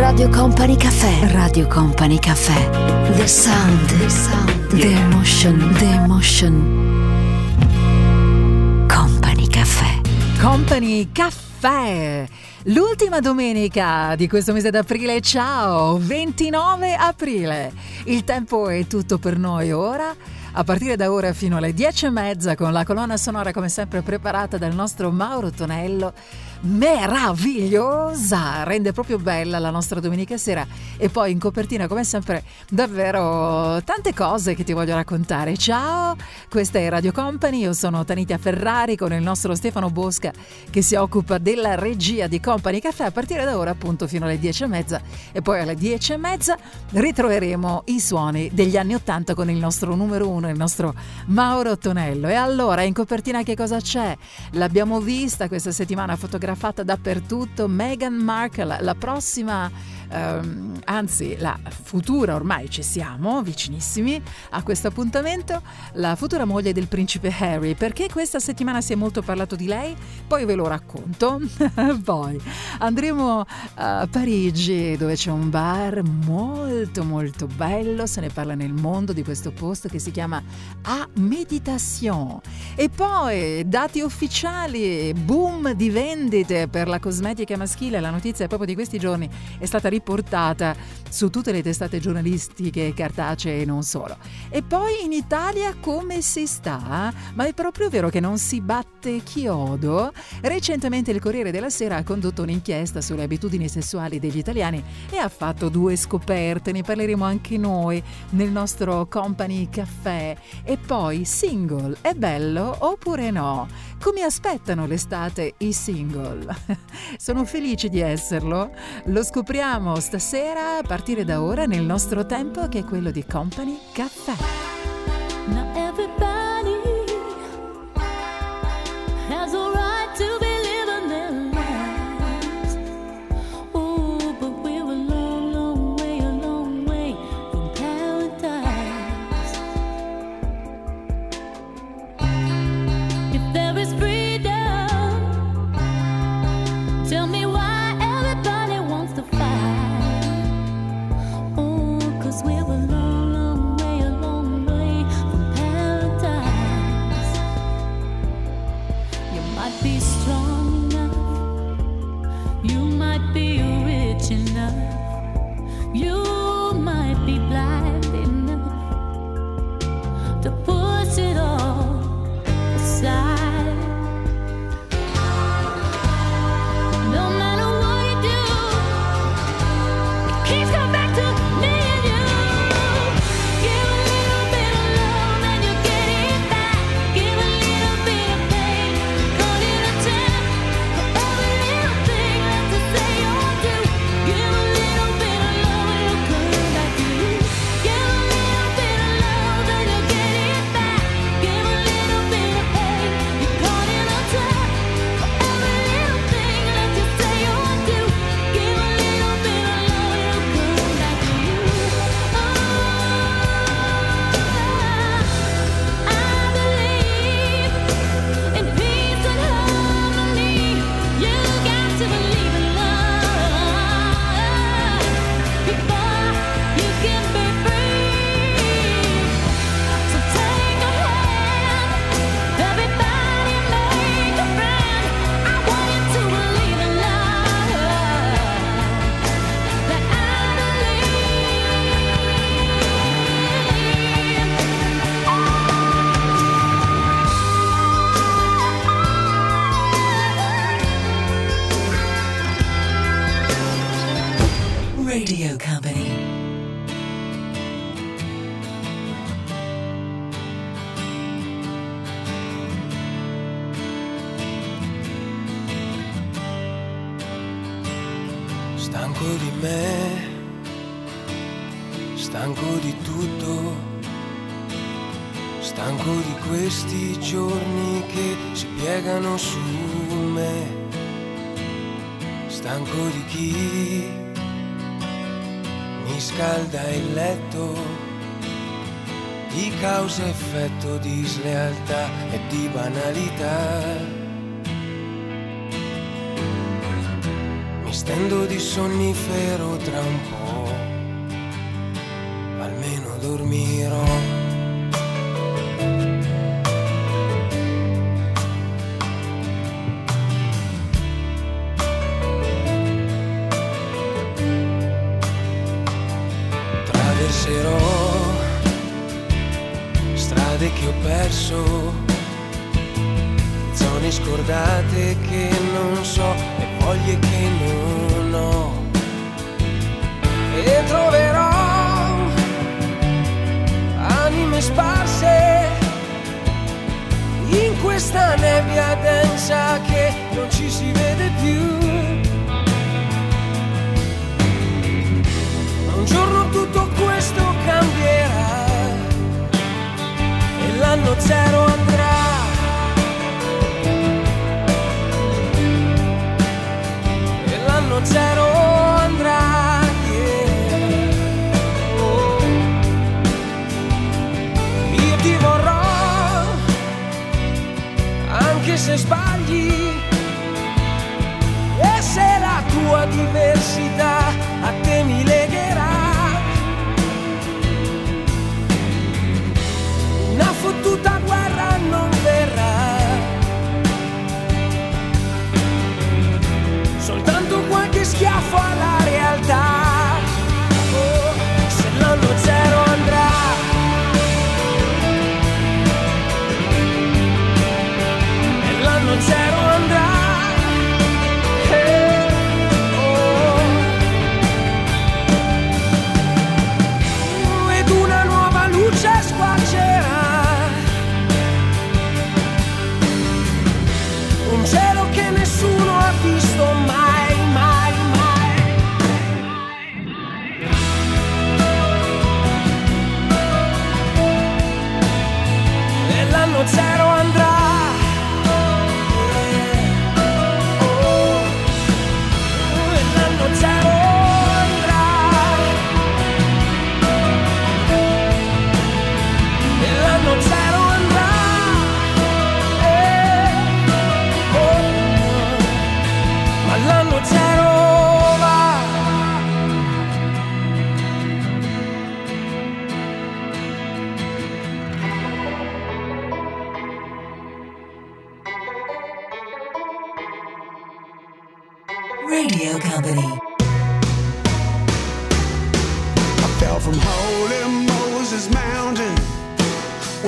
Radio Company Caffè. Radio Company Caffè. The sound. The sound. The emotion. The emotion. Company Caffè. Company Caffè. L'ultima domenica di questo mese d'aprile, ciao, 29 aprile. Il tempo è tutto per noi ora. A partire da ora fino alle 10 e mezza con la colonna sonora come sempre preparata dal nostro Mauro Tonello meravigliosa, rende proprio bella la nostra domenica sera e poi in copertina come sempre davvero tante cose che ti voglio raccontare. Ciao, questa è Radio Company, io sono Tanitia Ferrari con il nostro Stefano Bosca che si occupa della regia di Company Caffè a partire da ora appunto fino alle 10 e mezza e poi alle 10 e mezza ritroveremo i suoni degli anni 80 con il nostro numero uno, il nostro Mauro Tonello. E allora in copertina che cosa c'è? L'abbiamo vista questa settimana fotografata fotografata dappertutto. Meghan Markle, la prossima, ehm, anzi la futura, ormai ci siamo, vicinissimi a questo appuntamento, la futura moglie del principe Harry. Perché questa settimana si è molto parlato di lei? Poi ve lo racconto. Poi andremo a Parigi dove c'è un bar molto molto bello, se ne parla nel mondo di questo posto che si chiama A Meditation. E poi dati ufficiali, boom di vendite per la cosmetica maschile, la notizia proprio di questi giorni è stata riportata riportata su tutte le testate giornalistiche cartacee e non solo. E poi in Italia come si sta? Ma è proprio vero che non si batte chiodo? Recentemente il Corriere della Sera ha condotto un'inchiesta sulle abitudini sessuali degli italiani e ha fatto due scoperte, ne parleremo anche noi nel nostro Company Caffè. E poi single, è bello oppure no? Come aspettano l'estate i single? Sono felice di esserlo. Lo scopriamo stasera a partire da ora nel nostro tempo che è quello di Company Caffè. Now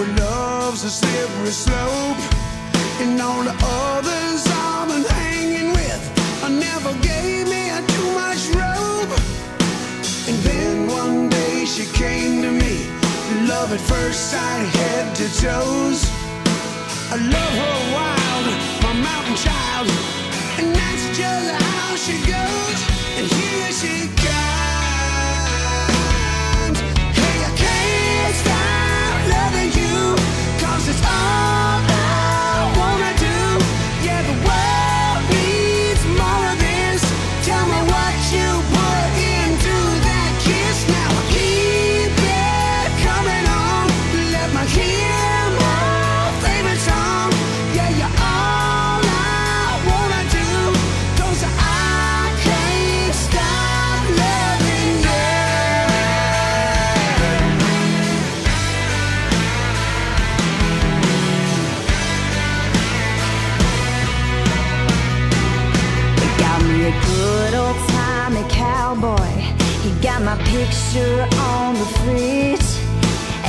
what love's a slippery slope, and all the others I've been hanging with, I never gave me too much rope. And then one day she came to me, love at first sight, head to toes. I love her wild, my mountain child, and that's just how she goes. And here she comes. all picture on the fridge.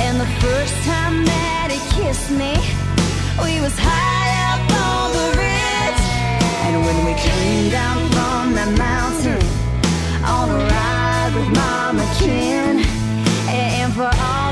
And the first time that he kissed me, we was high up on the ridge. And when we came down from that mountain on a ride with Mama Kin, and for all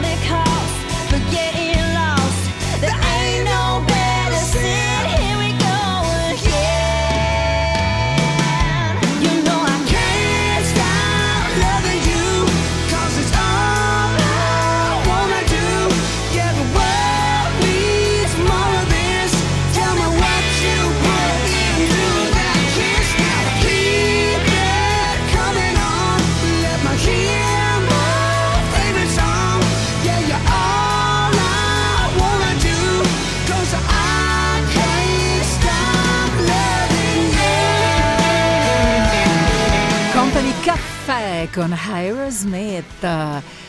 con Aerosmith.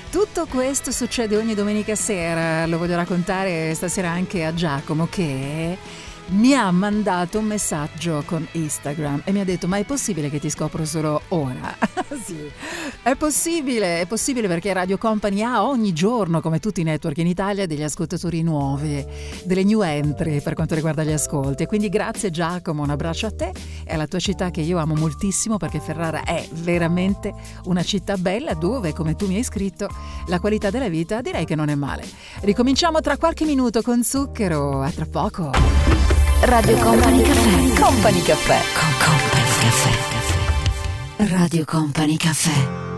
Tutto questo succede ogni domenica sera, lo voglio raccontare stasera anche a Giacomo che mi ha mandato un messaggio con Instagram e mi ha detto ma è possibile che ti scopro solo ora? sì, è possibile, è possibile perché Radio Company ha ogni giorno, come tutti i network in Italia, degli ascoltatori nuovi, delle new entry per quanto riguarda gli ascolti. Quindi grazie Giacomo, un abbraccio a te e alla tua città che io amo moltissimo perché Ferrara è veramente una città bella dove, come tu mi hai scritto, la qualità della vita direi che non è male. Ricominciamo tra qualche minuto con Zucchero, a tra poco. Radio Company Caffè. Company Caffè. Con Company Caffè. Radio Company Caffè.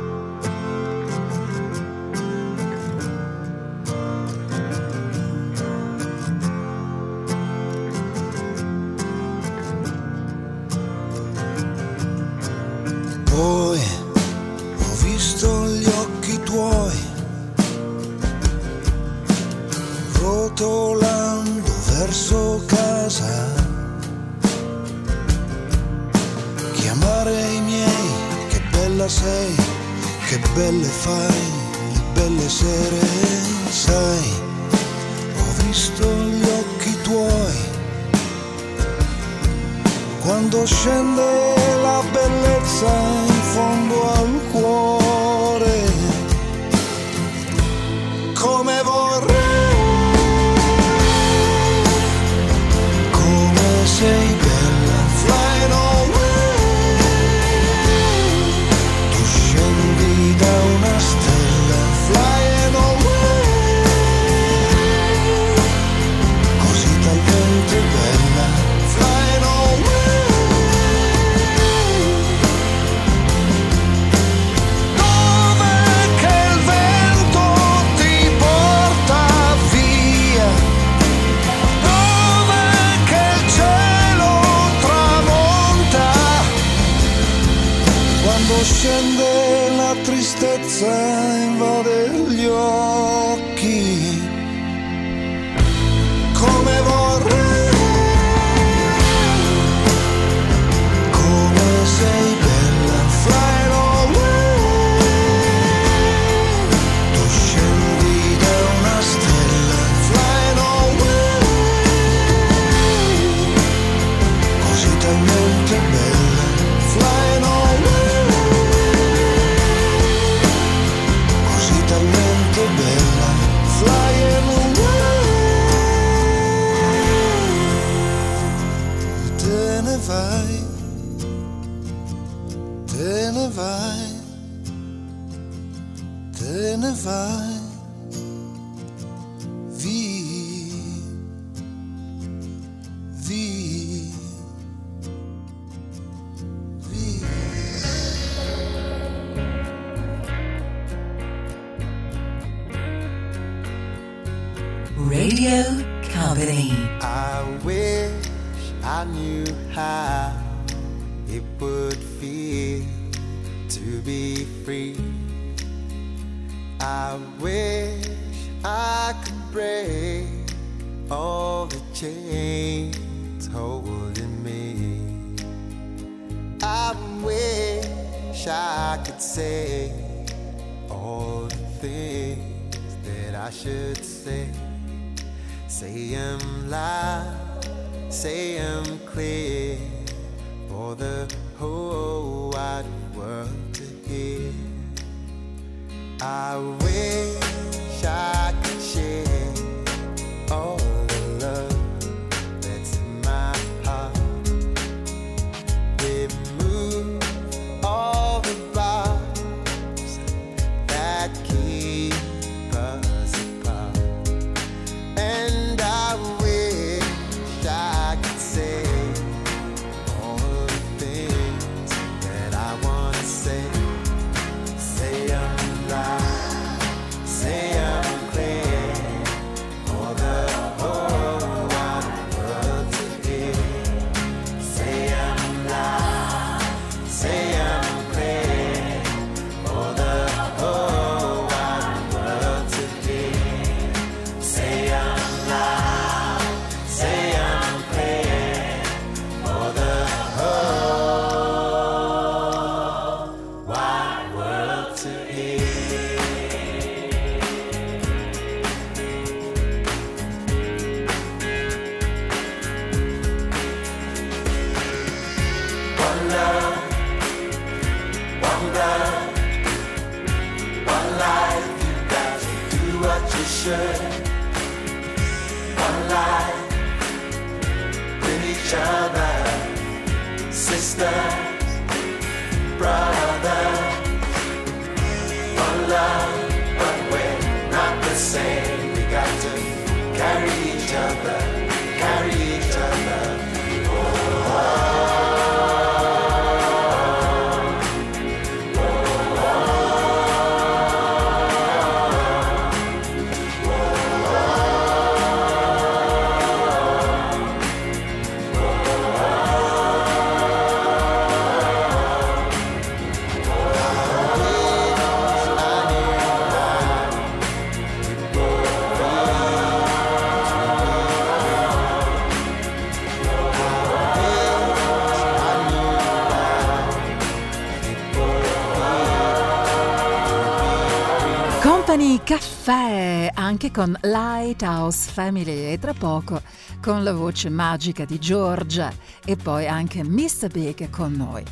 Caffè anche con Lighthouse Family e tra poco con la voce magica di Giorgia e poi anche Mr. Big con noi.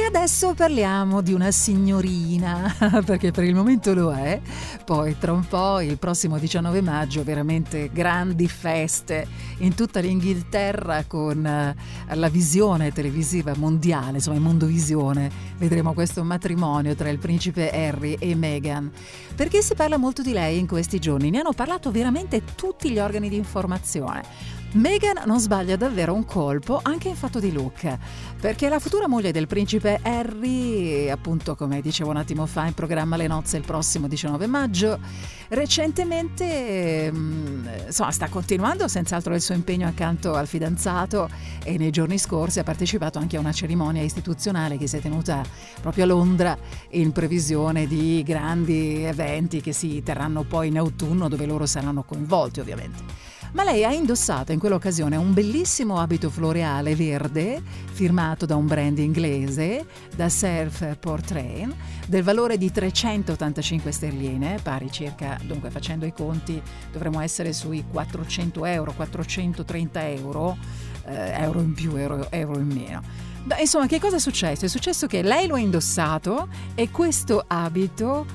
E adesso parliamo di una signorina, perché per il momento lo è, poi tra un po' il prossimo 19 maggio veramente grandi feste in tutta l'Inghilterra con eh, la visione televisiva mondiale, insomma in Mondovisione, vedremo questo matrimonio tra il principe Harry e Meghan. Perché si parla molto di lei in questi giorni? Ne hanno parlato veramente tutti gli organi di informazione. Meghan non sbaglia davvero un colpo anche in fatto di look, perché la futura moglie del principe Harry, appunto come dicevo un attimo fa in programma Le nozze il prossimo 19 maggio, recentemente mm, insomma, sta continuando senz'altro il suo impegno accanto al fidanzato e nei giorni scorsi ha partecipato anche a una cerimonia istituzionale che si è tenuta proprio a Londra in previsione di grandi eventi che si terranno poi in autunno dove loro saranno coinvolti ovviamente. Ma lei ha indossato in quell'occasione un bellissimo abito floreale verde firmato da un brand inglese, da Surf Portrait, del valore di 385 sterline, pari circa, dunque facendo i conti, dovremmo essere sui 400 euro, 430 euro, eh, euro in più, euro, euro in meno. Insomma, che cosa è successo? È successo che lei lo ha indossato e questo abito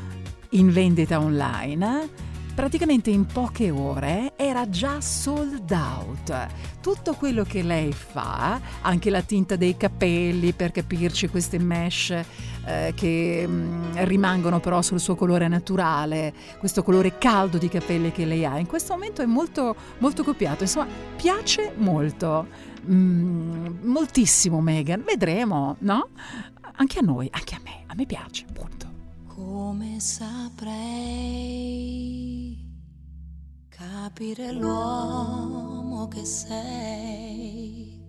in vendita online praticamente in poche ore era già sold out. Tutto quello che lei fa, anche la tinta dei capelli per capirci queste mesh eh, che mh, rimangono però sul suo colore naturale, questo colore caldo di capelli che lei ha, in questo momento è molto, molto copiato, insomma piace molto. Mm, moltissimo Megan, vedremo, no? Anche a noi, anche a me, a me piace, punto. Come saprei capire l'uomo che sei?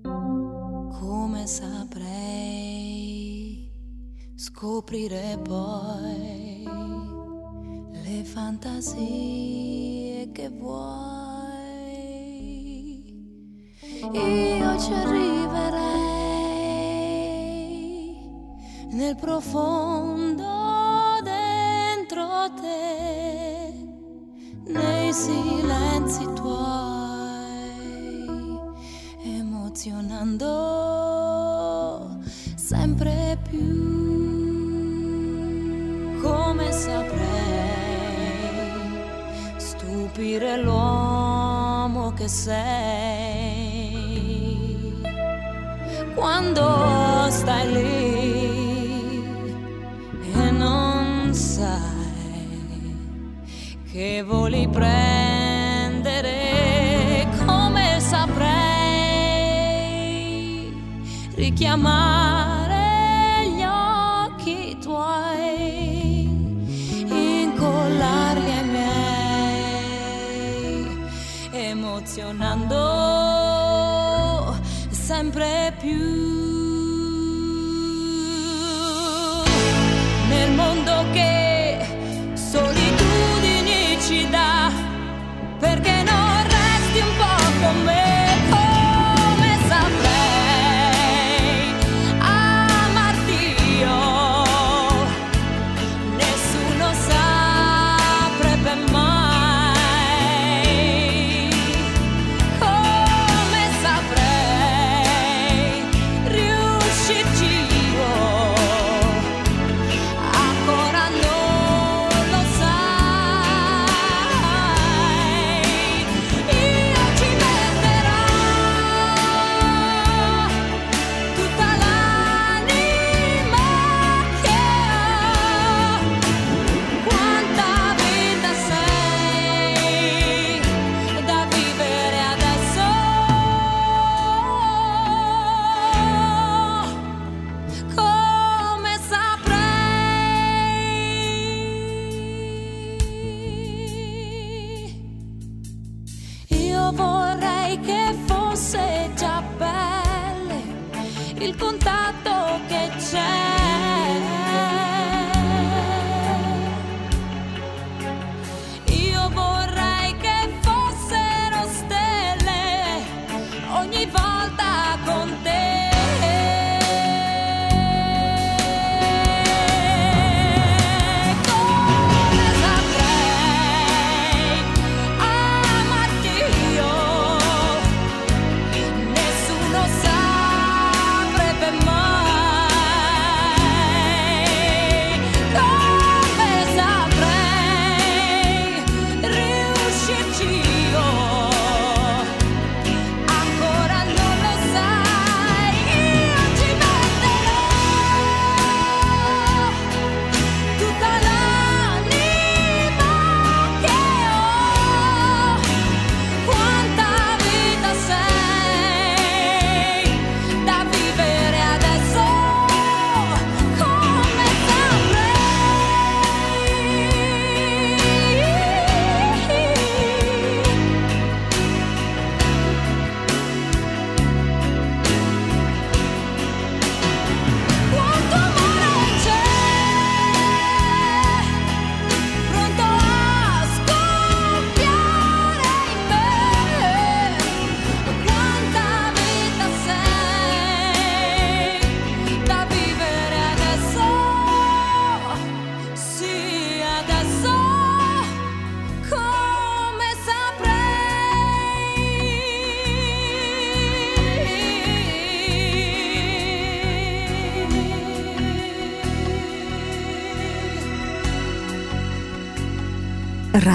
Come saprei scoprire poi le fantasie che vuoi? Io ci arriverei nel profondo dentro te, nei silenzi tuoi, emozionando sempre più. Come saprei stupire l'uomo che sei quando stai lì non sai che voli prendere come saprei richiamare gli occhi tuoi incollarli miei emozionando sempre più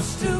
us to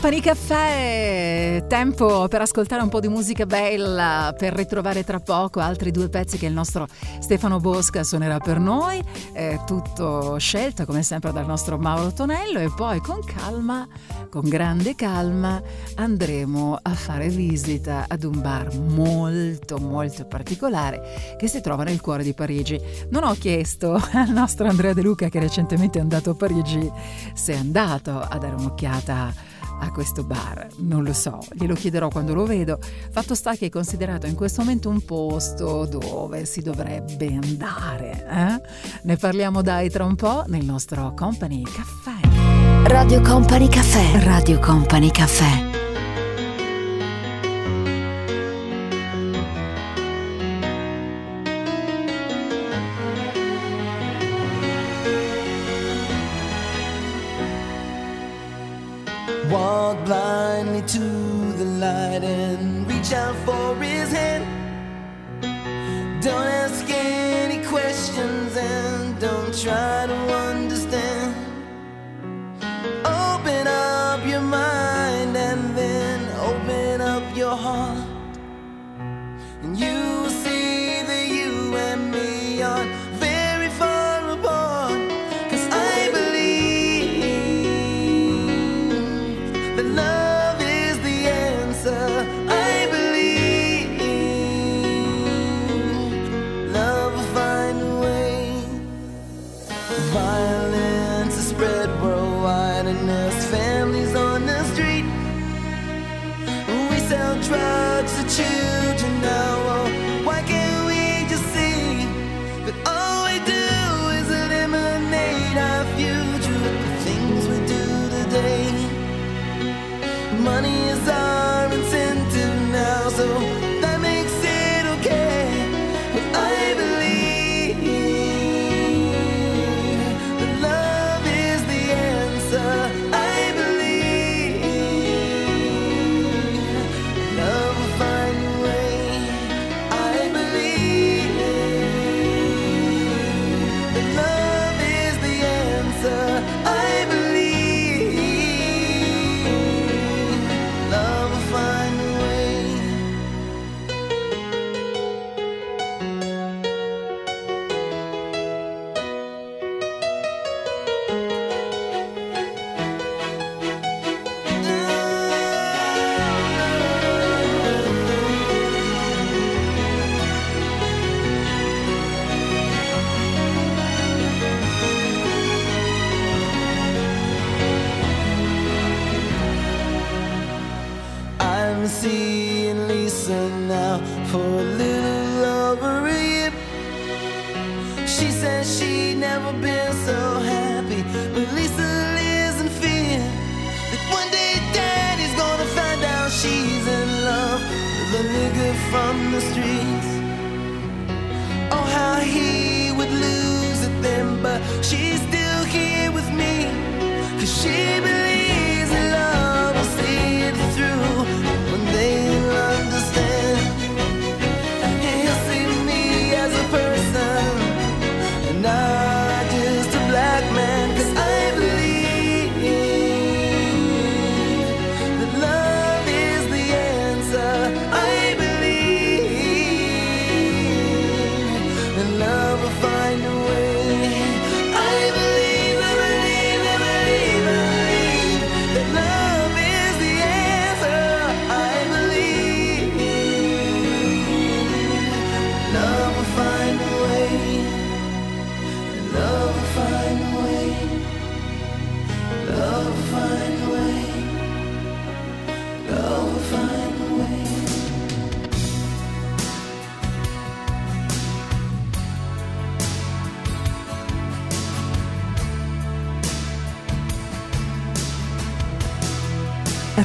Company Caffè, tempo per ascoltare un po' di musica bella, per ritrovare tra poco altri due pezzi che il nostro Stefano Bosca suonerà per noi, eh, tutto scelto come sempre dal nostro Mauro Tonello e poi con calma, con grande calma, andremo a fare visita ad un bar molto molto particolare che si trova nel cuore di Parigi. Non ho chiesto al nostro Andrea De Luca che recentemente è andato a Parigi se è andato a dare un'occhiata a questo bar? Non lo so, glielo chiederò quando lo vedo. Fatto sta che è considerato in questo momento un posto dove si dovrebbe andare. Eh? Ne parliamo dai tra un po' nel nostro Company Caffè. Radio Company Caffè. Radio Company Caffè. Reach out for his hand. Don't ask any questions and don't try to understand.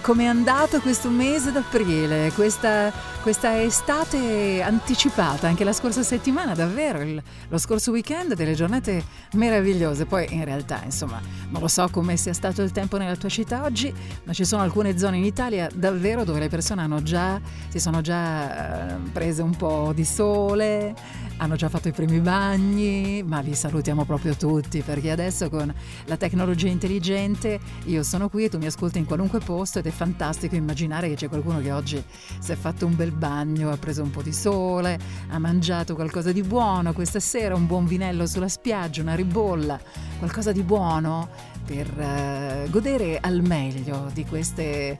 Come va? Come è andato questo mese d'aprile? Questa, questa estate anticipata, anche la scorsa settimana, davvero, il- lo scorso weekend, delle giornate meravigliose. Poi in realtà, insomma, non lo so come sia stato il tempo nella tua città oggi, ma ci sono alcune zone in Italia davvero dove le persone già, si sono già eh, prese un po' di sole, hanno già fatto i primi bagni, ma vi salutiamo proprio tutti perché adesso con la tecnologia intelligente io sono qui e tu mi ascolti in qualunque posto ed è fantastico immaginare che c'è qualcuno che oggi si è fatto un bel bagno, ha preso un po' di sole, ha mangiato qualcosa di buono questa sera, un buon vinello sulla spiaggia, una ribolla, qualcosa di buono per eh, godere al meglio di queste,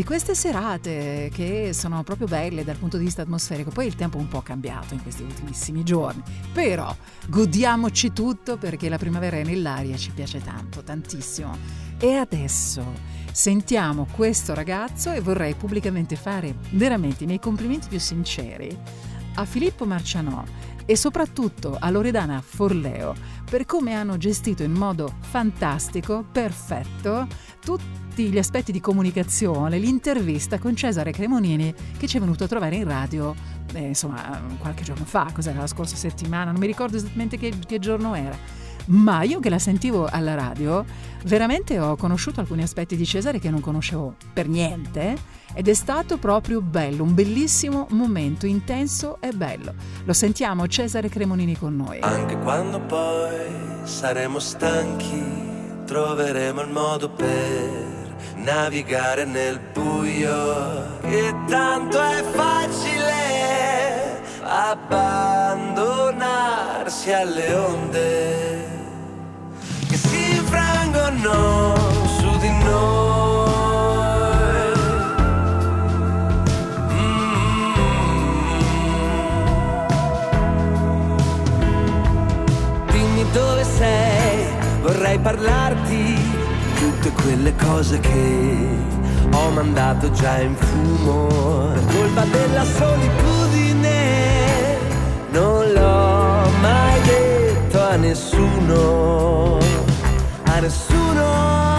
di queste serate che sono proprio belle dal punto di vista atmosferico. Poi il tempo è un po' cambiato in questi ultimissimi giorni, però godiamoci tutto perché la primavera è nell'aria ci piace tanto, tantissimo. E adesso sentiamo questo ragazzo e vorrei pubblicamente fare veramente i miei complimenti più sinceri a Filippo Marcianò e soprattutto a Loredana Forleo per come hanno gestito in modo fantastico, perfetto, tutti gli aspetti di comunicazione, l'intervista con Cesare Cremonini che ci è venuto a trovare in radio, eh, insomma, qualche giorno fa, cos'era la scorsa settimana, non mi ricordo esattamente che, che giorno era. Ma io che la sentivo alla radio, veramente ho conosciuto alcuni aspetti di Cesare che non conoscevo per niente ed è stato proprio bello, un bellissimo momento, intenso e bello. Lo sentiamo Cesare Cremonini con noi. Anche quando poi saremo stanchi, troveremo il modo per navigare nel buio. E tanto è facile abbandonarsi alle onde che si infrangono su di noi. Dimmi dove sei, vorrei parlarti tutte quelle cose che ho mandato già in fumo. La colpa della solitudine non l'ho mai detto a nessuno, a nessuno.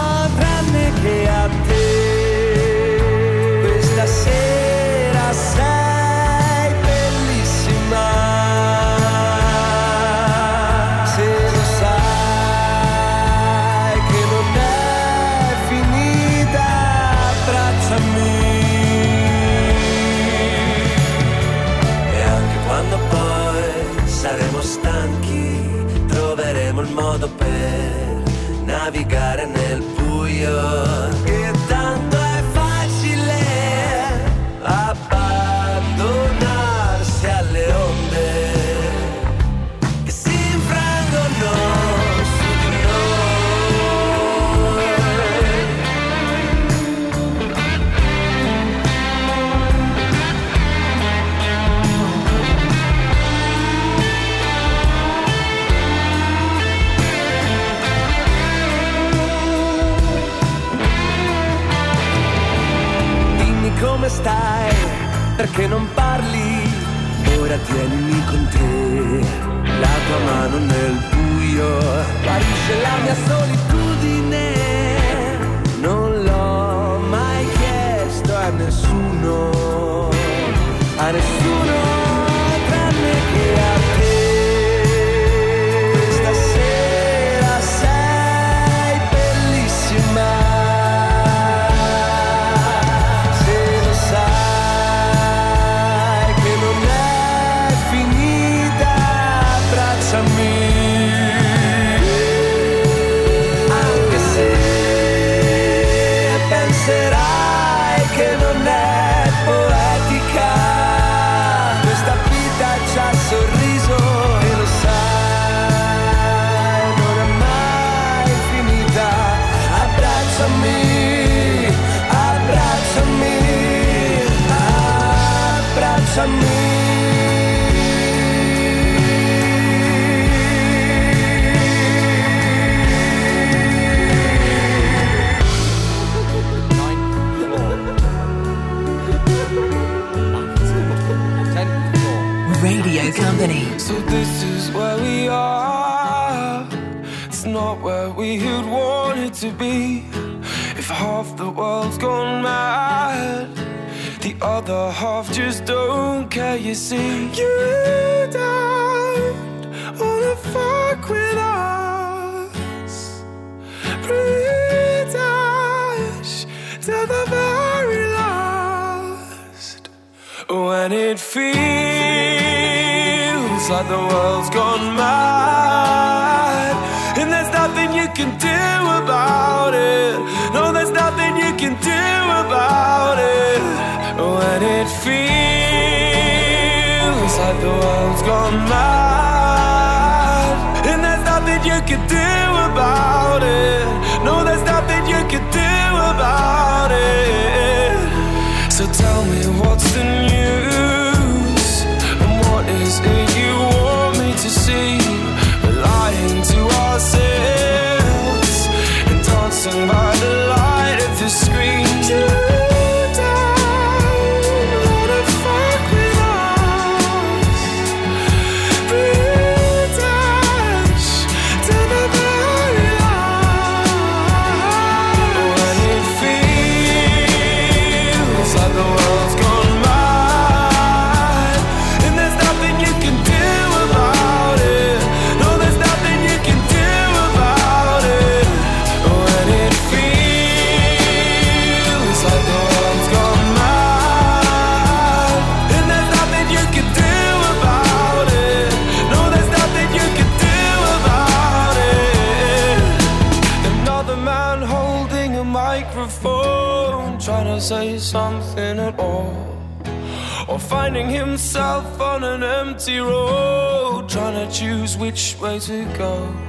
nel buio. Guarisce la mia solitudine Company. So this is where we are. It's not where we had wanted to be. If half the world's gone mad, the other half just don't care. You see, you don't wanna fuck with us. Pretty much to the very last when it feels like the world's gone mad. And there's nothing you can do about it. No, there's nothing you can do about it. When it feels like the world's gone mad. empty road, trying to choose which way to go.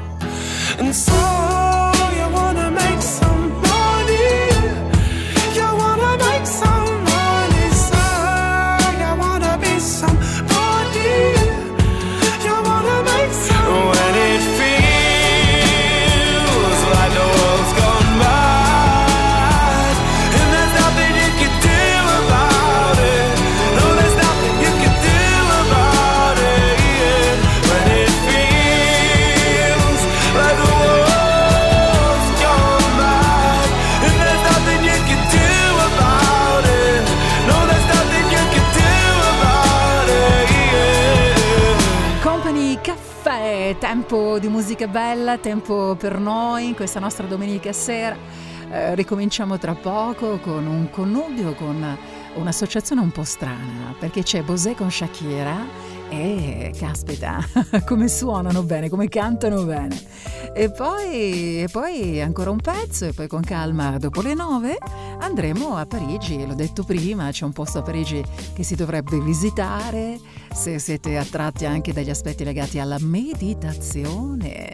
Tempo di musica bella, tempo per noi in questa nostra domenica sera. Eh, ricominciamo tra poco con un connubio con un'associazione un po' strana, perché c'è Bosé con Shakira e caspita, come suonano bene, come cantano bene. E poi, e poi ancora un pezzo e poi con calma dopo le nove andremo a Parigi, l'ho detto prima, c'è un posto a Parigi che si dovrebbe visitare se siete attratti anche dagli aspetti legati alla meditazione.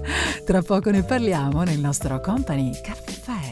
Tra poco ne parliamo nel nostro Company Caffè.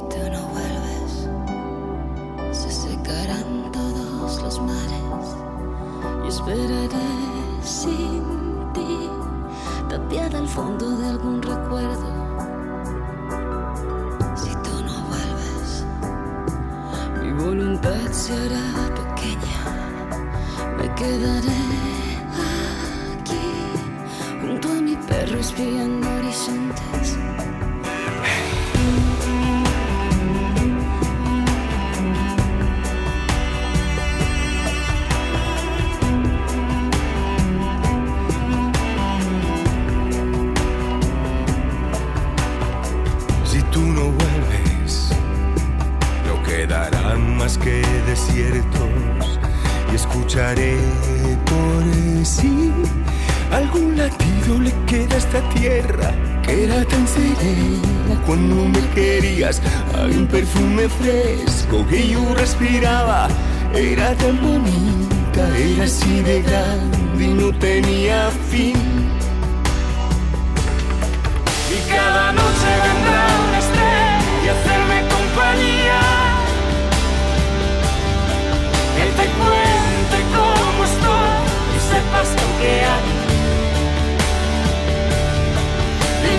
Era tan serena cuando me querías. Hay un perfume fresco que yo respiraba, era tan bonita, era así de grande y no tenía fin. Y cada noche vendrá una estrella a hacerme compañía. Que te cuente cómo estoy y sepas lo que hay.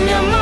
minha mão.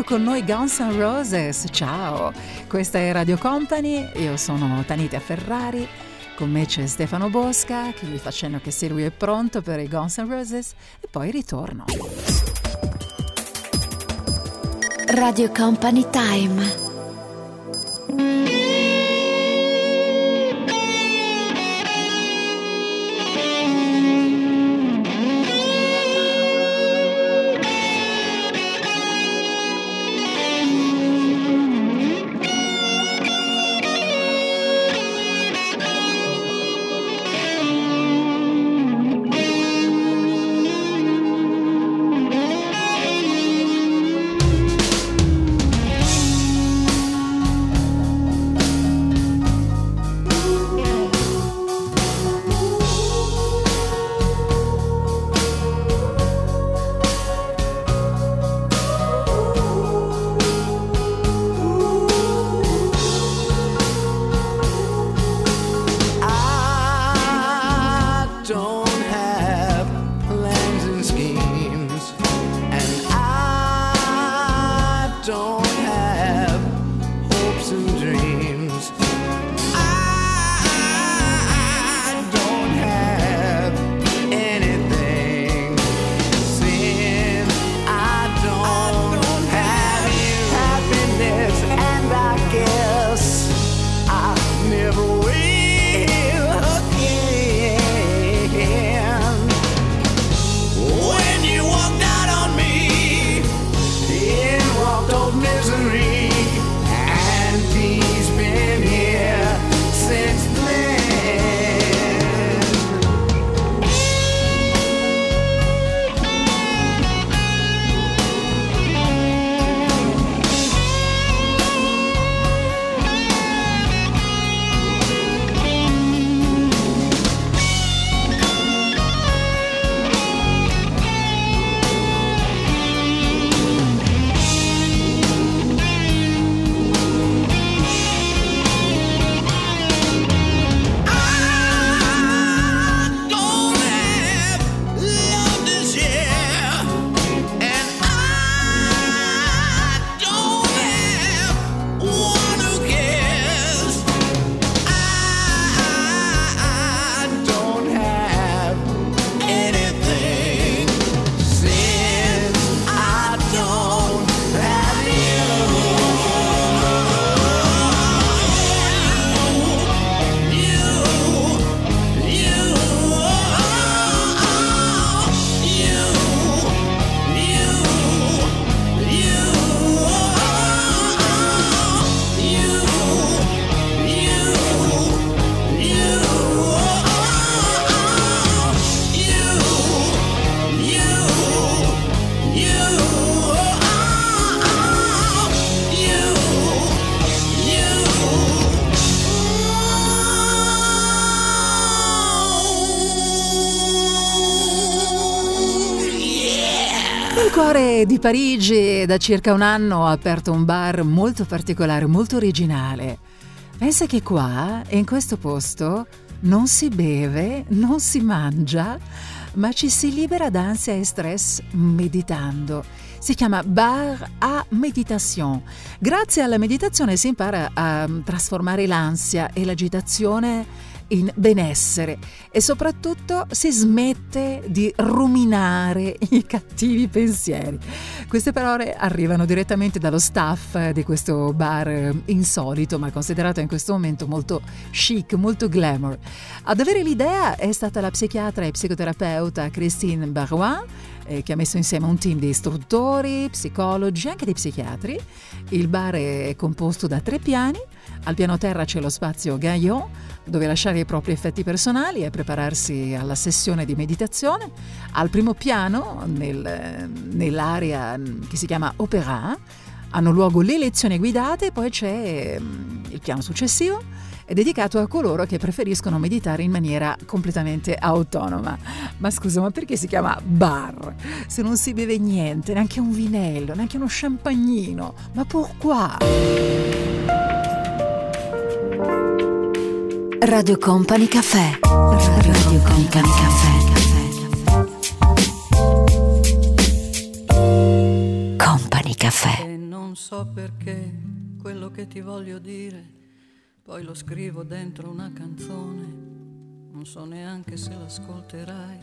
Tra poco con noi Guns N' Roses, ciao, questa è Radio Company, io sono Tanita Ferrari, con me c'è Stefano Bosca che vi fa cenno che se lui è pronto per i Guns N' Roses. E poi ritorno. Radio Company Time. Di Parigi da circa un anno ha aperto un bar molto particolare, molto originale. Pensa che qua, in questo posto, non si beve, non si mangia, ma ci si libera da ansia e stress meditando. Si chiama Bar à Méditation. Grazie alla meditazione si impara a trasformare l'ansia e l'agitazione in benessere e soprattutto si smette di ruminare i cattivi pensieri. Queste parole arrivano direttamente dallo staff di questo bar insolito, ma considerato in questo momento molto chic, molto glamour. Ad avere l'idea è stata la psichiatra e psicoterapeuta Christine Barouin, eh, che ha messo insieme un team di istruttori, psicologi e anche di psichiatri. Il bar è composto da tre piani. Al piano terra c'è lo spazio Gaillon, dove lasciare i propri effetti personali e prepararsi alla sessione di meditazione. Al primo piano, nel- nell'area mm, che si chiama Opera, hanno luogo le lezioni guidate, poi c'è mm, il piano successivo, è dedicato a coloro che preferiscono meditare in maniera completamente autonoma. Ma scusa, ma perché si chiama bar? Se non si beve niente, neanche un vinello, neanche uno champagnino, ma pourquoi? Radio Company Caffè. Radio Company Caffè. Company Caffè. E non so perché quello che ti voglio dire, poi lo scrivo dentro una canzone. Non so neanche se l'ascolterai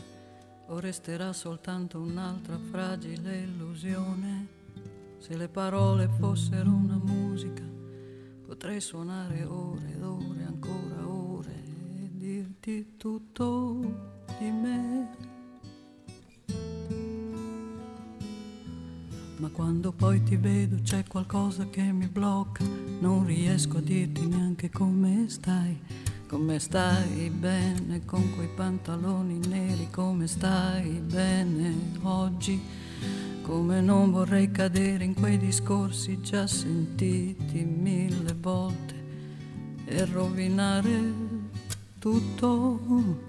o resterà soltanto un'altra fragile illusione. Se le parole fossero una musica, potrei suonare ore ed ore, ancora ore, e dirti tutto di me. Ma quando poi ti vedo c'è qualcosa che mi blocca, non riesco a dirti neanche come stai, come stai bene con quei pantaloni neri, come stai bene oggi, come non vorrei cadere in quei discorsi già sentiti mille volte e rovinare tutto.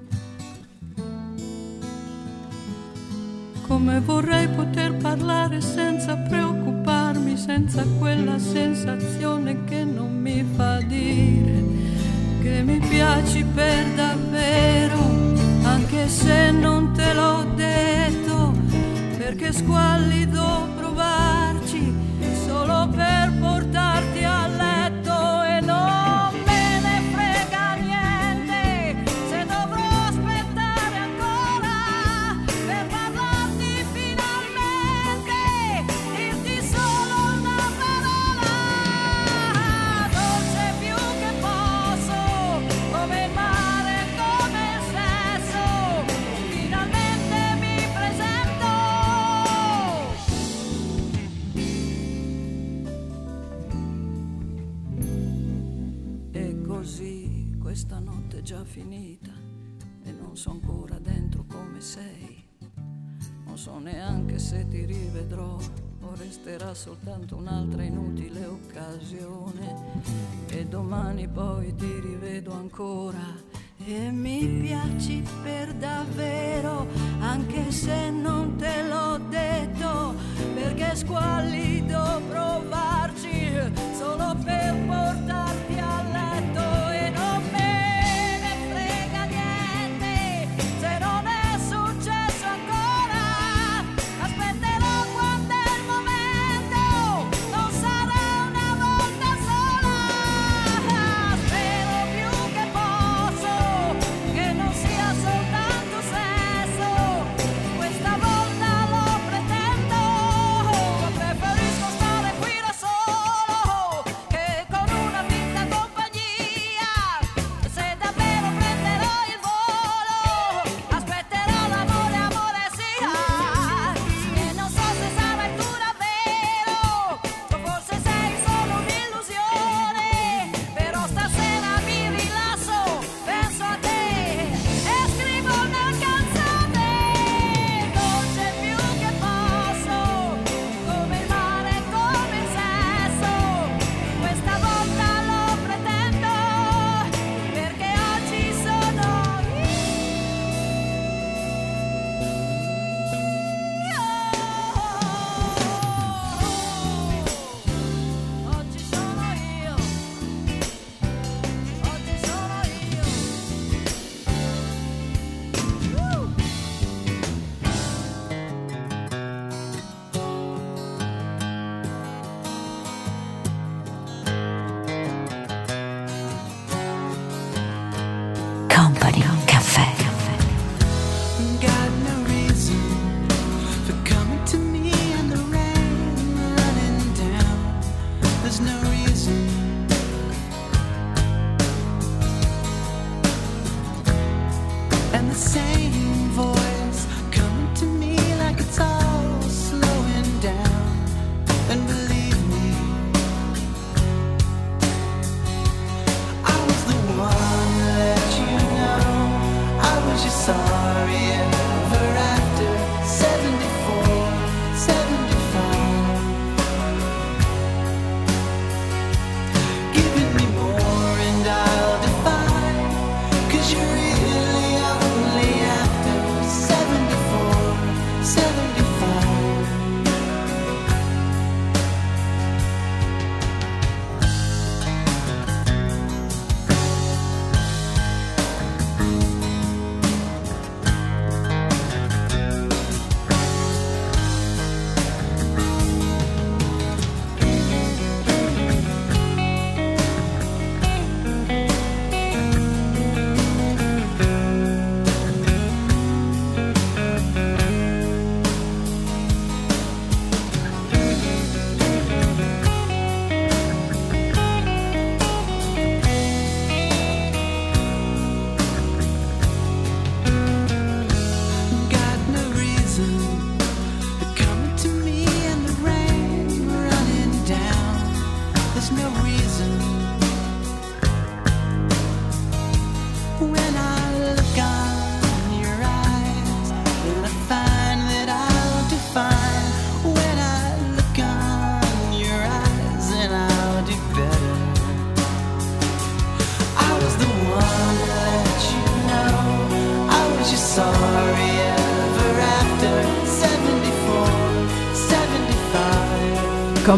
Come vorrei poter parlare senza preoccuparmi, senza quella sensazione che non mi fa dire che mi piaci per davvero, anche se non te l'ho detto, perché squallido provarci solo per portarti a come sei. Non so neanche se ti rivedrò o resterà soltanto un'altra inutile occasione. E domani poi ti rivedo ancora. E mi piaci per davvero, anche se non te l'ho detto, perché squallido provarci solo per portarti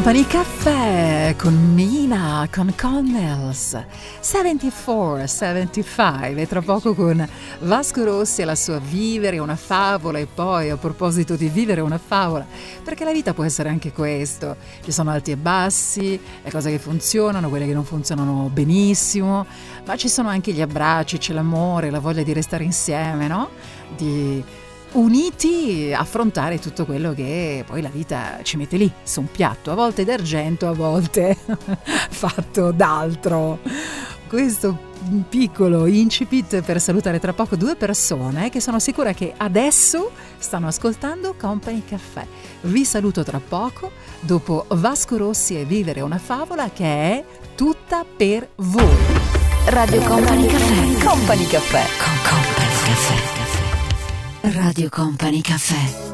Company Caffè con Mina, con Connells, 74, 75 e tra poco con Vasco Rossi e la sua Vivere una favola e poi a proposito di vivere una favola, perché la vita può essere anche questo, ci sono alti e bassi, le cose che funzionano, quelle che non funzionano benissimo, ma ci sono anche gli abbracci, c'è l'amore, la voglia di restare insieme, no? Di uniti affrontare tutto quello che poi la vita ci mette lì su un piatto, a volte d'argento, a volte fatto d'altro. Questo piccolo incipit per salutare tra poco due persone che sono sicura che adesso stanno ascoltando Company Caffè. Vi saluto tra poco dopo Vasco Rossi e Vivere una favola che è tutta per voi. Radio Company Caffè. Company Caffè. Con Company Caffè. Radio Company Caffè.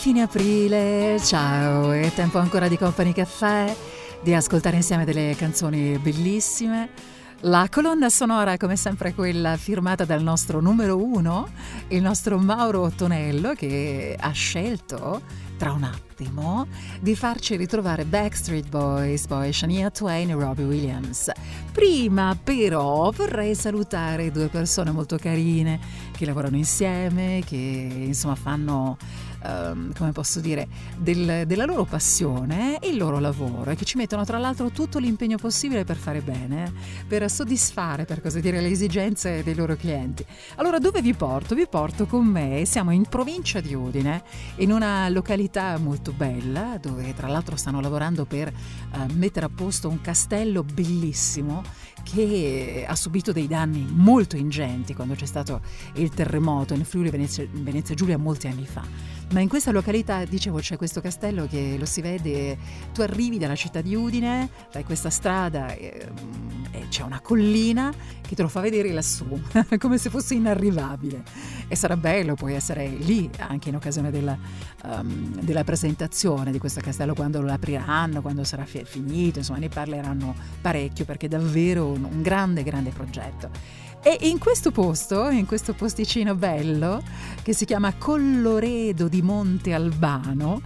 Fine aprile, ciao, è tempo ancora di Company Caffè, di ascoltare insieme delle canzoni bellissime. La colonna sonora, come sempre, è quella firmata dal nostro numero uno, il nostro Mauro Tonello, che ha scelto tra un attimo di farci ritrovare Backstreet Boys, poi Shania Twain e Robbie Williams. Prima però vorrei salutare due persone molto carine che lavorano insieme, che insomma fanno ehm, come posso dire, del- della loro passione e il loro lavoro e che ci mettono tra l'altro tutto l'impegno possibile per fare bene, per soddisfare, per così dire, le esigenze dei loro clienti. Allora dove vi porto? Vi porto con me, siamo in provincia di Udine, in una località molto bella dove tra l'altro stanno lavorando per eh, mettere a posto un castello bellissimo che ha subito dei danni molto ingenti quando c'è stato il terremoto in Friuli Venezia, Venezia Giulia molti anni fa. Ma in questa località, dicevo, c'è questo castello che lo si vede, tu arrivi dalla città di Udine, fai questa strada e, e c'è una collina che te lo fa vedere lassù, come se fosse inarrivabile. E sarà bello poi essere lì anche in occasione della, um, della presentazione di questo castello, quando lo apriranno, quando sarà fi- finito, insomma ne parleranno parecchio perché è davvero un, un grande, grande progetto. E in questo posto, in questo posticino bello, che si chiama Colloredo di Monte Albano,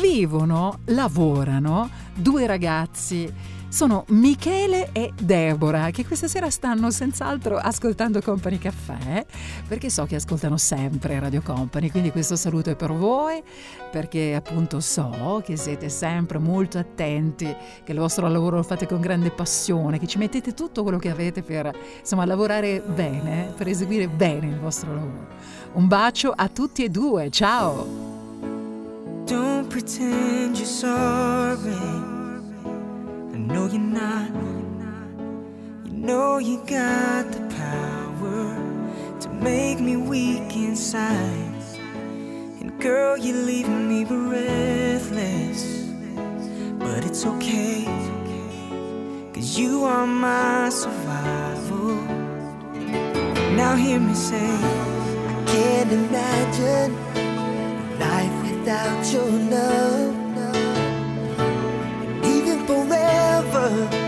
vivono, lavorano due ragazzi. Sono Michele e Deborah, che questa sera stanno senz'altro ascoltando Company Caffè, perché so che ascoltano sempre Radio Company, quindi questo saluto è per voi, perché appunto so che siete sempre molto attenti, che il vostro lavoro lo fate con grande passione, che ci mettete tutto quello che avete per insomma lavorare bene, per eseguire bene il vostro lavoro. Un bacio a tutti e due, ciao! Don't pretend you're sorry. Know you're not. You know you got the power to make me weak inside. And girl, you're leaving me breathless. But it's okay. Cause you are my survival. Now hear me say, I can't imagine life without your love. love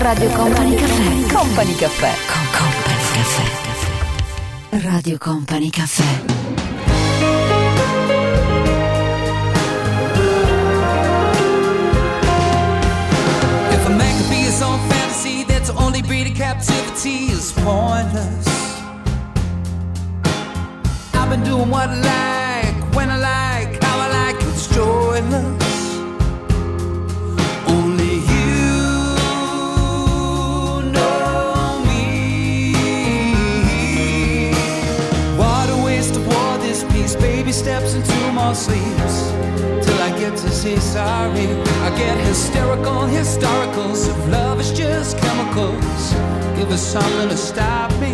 Radio Company Caffè. Company Caffè. Con Company Caffè. Radio Company Caffè. That's the only breed of captivity is pointless. I've been doing what life all sleeps till I get to say sorry. I get hysterical, historicals. If love is just chemicals, give us something to stop me.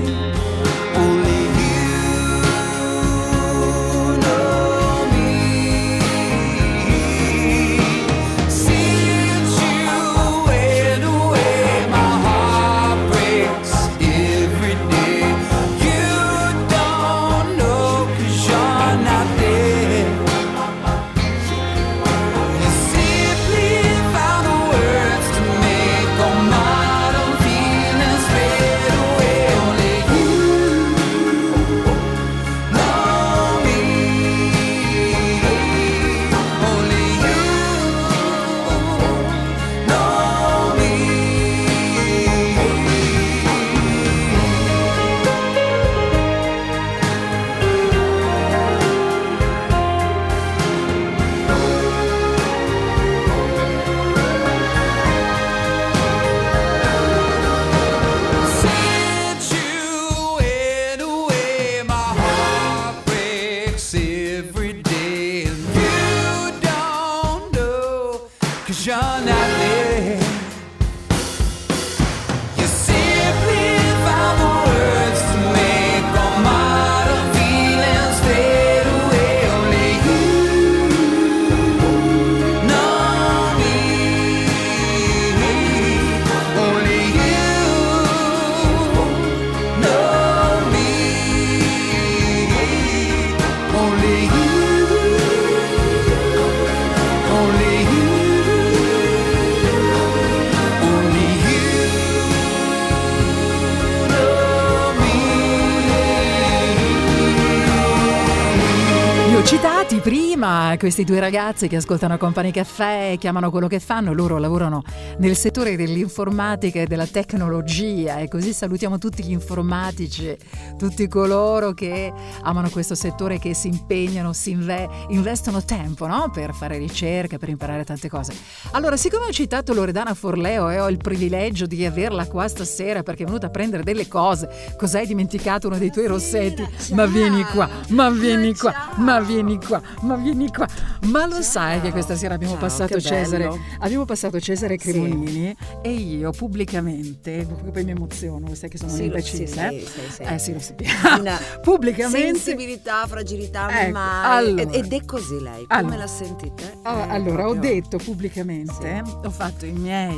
Questi due ragazzi che ascoltano Company Caffè e chiamano quello che fanno, loro lavorano nel settore dell'informatica e della tecnologia e così salutiamo tutti gli informatici, tutti coloro che amano questo settore, che si impegnano, si inve- investono tempo no? per fare ricerca, per imparare tante cose. Allora, siccome ho citato Loredana Forleo e ho il privilegio di averla qua stasera perché è venuta a prendere delle cose, cos'hai dimenticato uno dei tuoi rossetti? Ma vieni qua, ma vieni qua, ma vieni qua, ma vieni qua. Ma lo sai che questa sera abbiamo Ciao, passato Cesare, abbiamo passato Cesare Sì. Cremonini e io pubblicamente, poi mi emoziono, sai che sono Sì, un'imbecille, sì, eh? sì, sì, sì. Eh sì, lo sappiamo. Una pubblicamente Sensibilità, fragilità, Ecco, mai. allora. Ed- è così lei, come Allora. la sentite? Ah, Eh, allora, ho proprio- detto pubblicamente, ho fatto i miei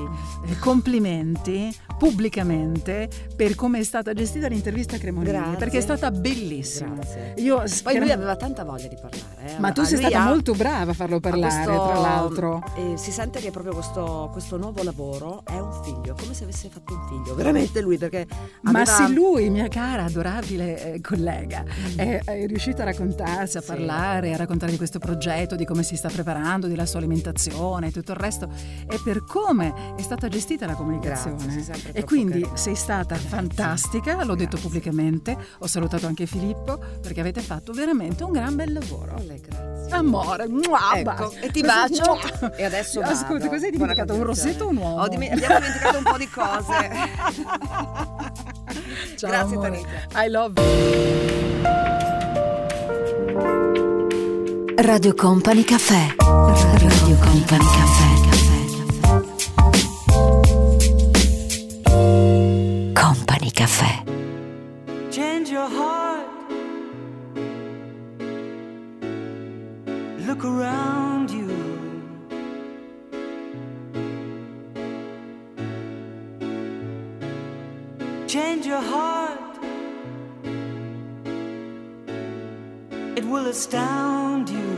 eh, complimenti pubblicamente per come è stata gestita l'intervista a Cremonini, Grazie. perché è stata bellissima. Grazie. Io, Poi lui aveva tanta voglia di parlare. eh. Ma tu sei stata ha- molto brava a farlo parlare, questo- tra l'altro. eh, si sente che proprio questo, questo nuovo lavoro è un figlio, come se avesse fatto un figlio, veramente lui, perché Ma aveva- se lui, mia cara, adorabile eh, collega, Mm. è, è riuscito a raccontarsi, a parlare, a raccontare di questo progetto, di come si sta preparando, della sua alimentazione e tutto il resto, è per come è stata gestita la comunicazione. Grazie, e quindi carina. sei stata fantastica, l'ho detto pubblicamente, ho salutato anche Filippo perché avete fatto veramente un gran bel lavoro. Amore, mua, Ecco, e ti Cosa- bacio mua. e adesso Ascolta, vado. cos'hai Buona dimenticato? Un rossetto o un uomo? Ho dime- abbiamo dimenticato un po' di cose. Ciao, Grazie amore. Tanita. I love you. Radio Company Caffè. Radio Company Caffè. Company Caffè. Change your heart. Look around you. Change your heart. It will astound you.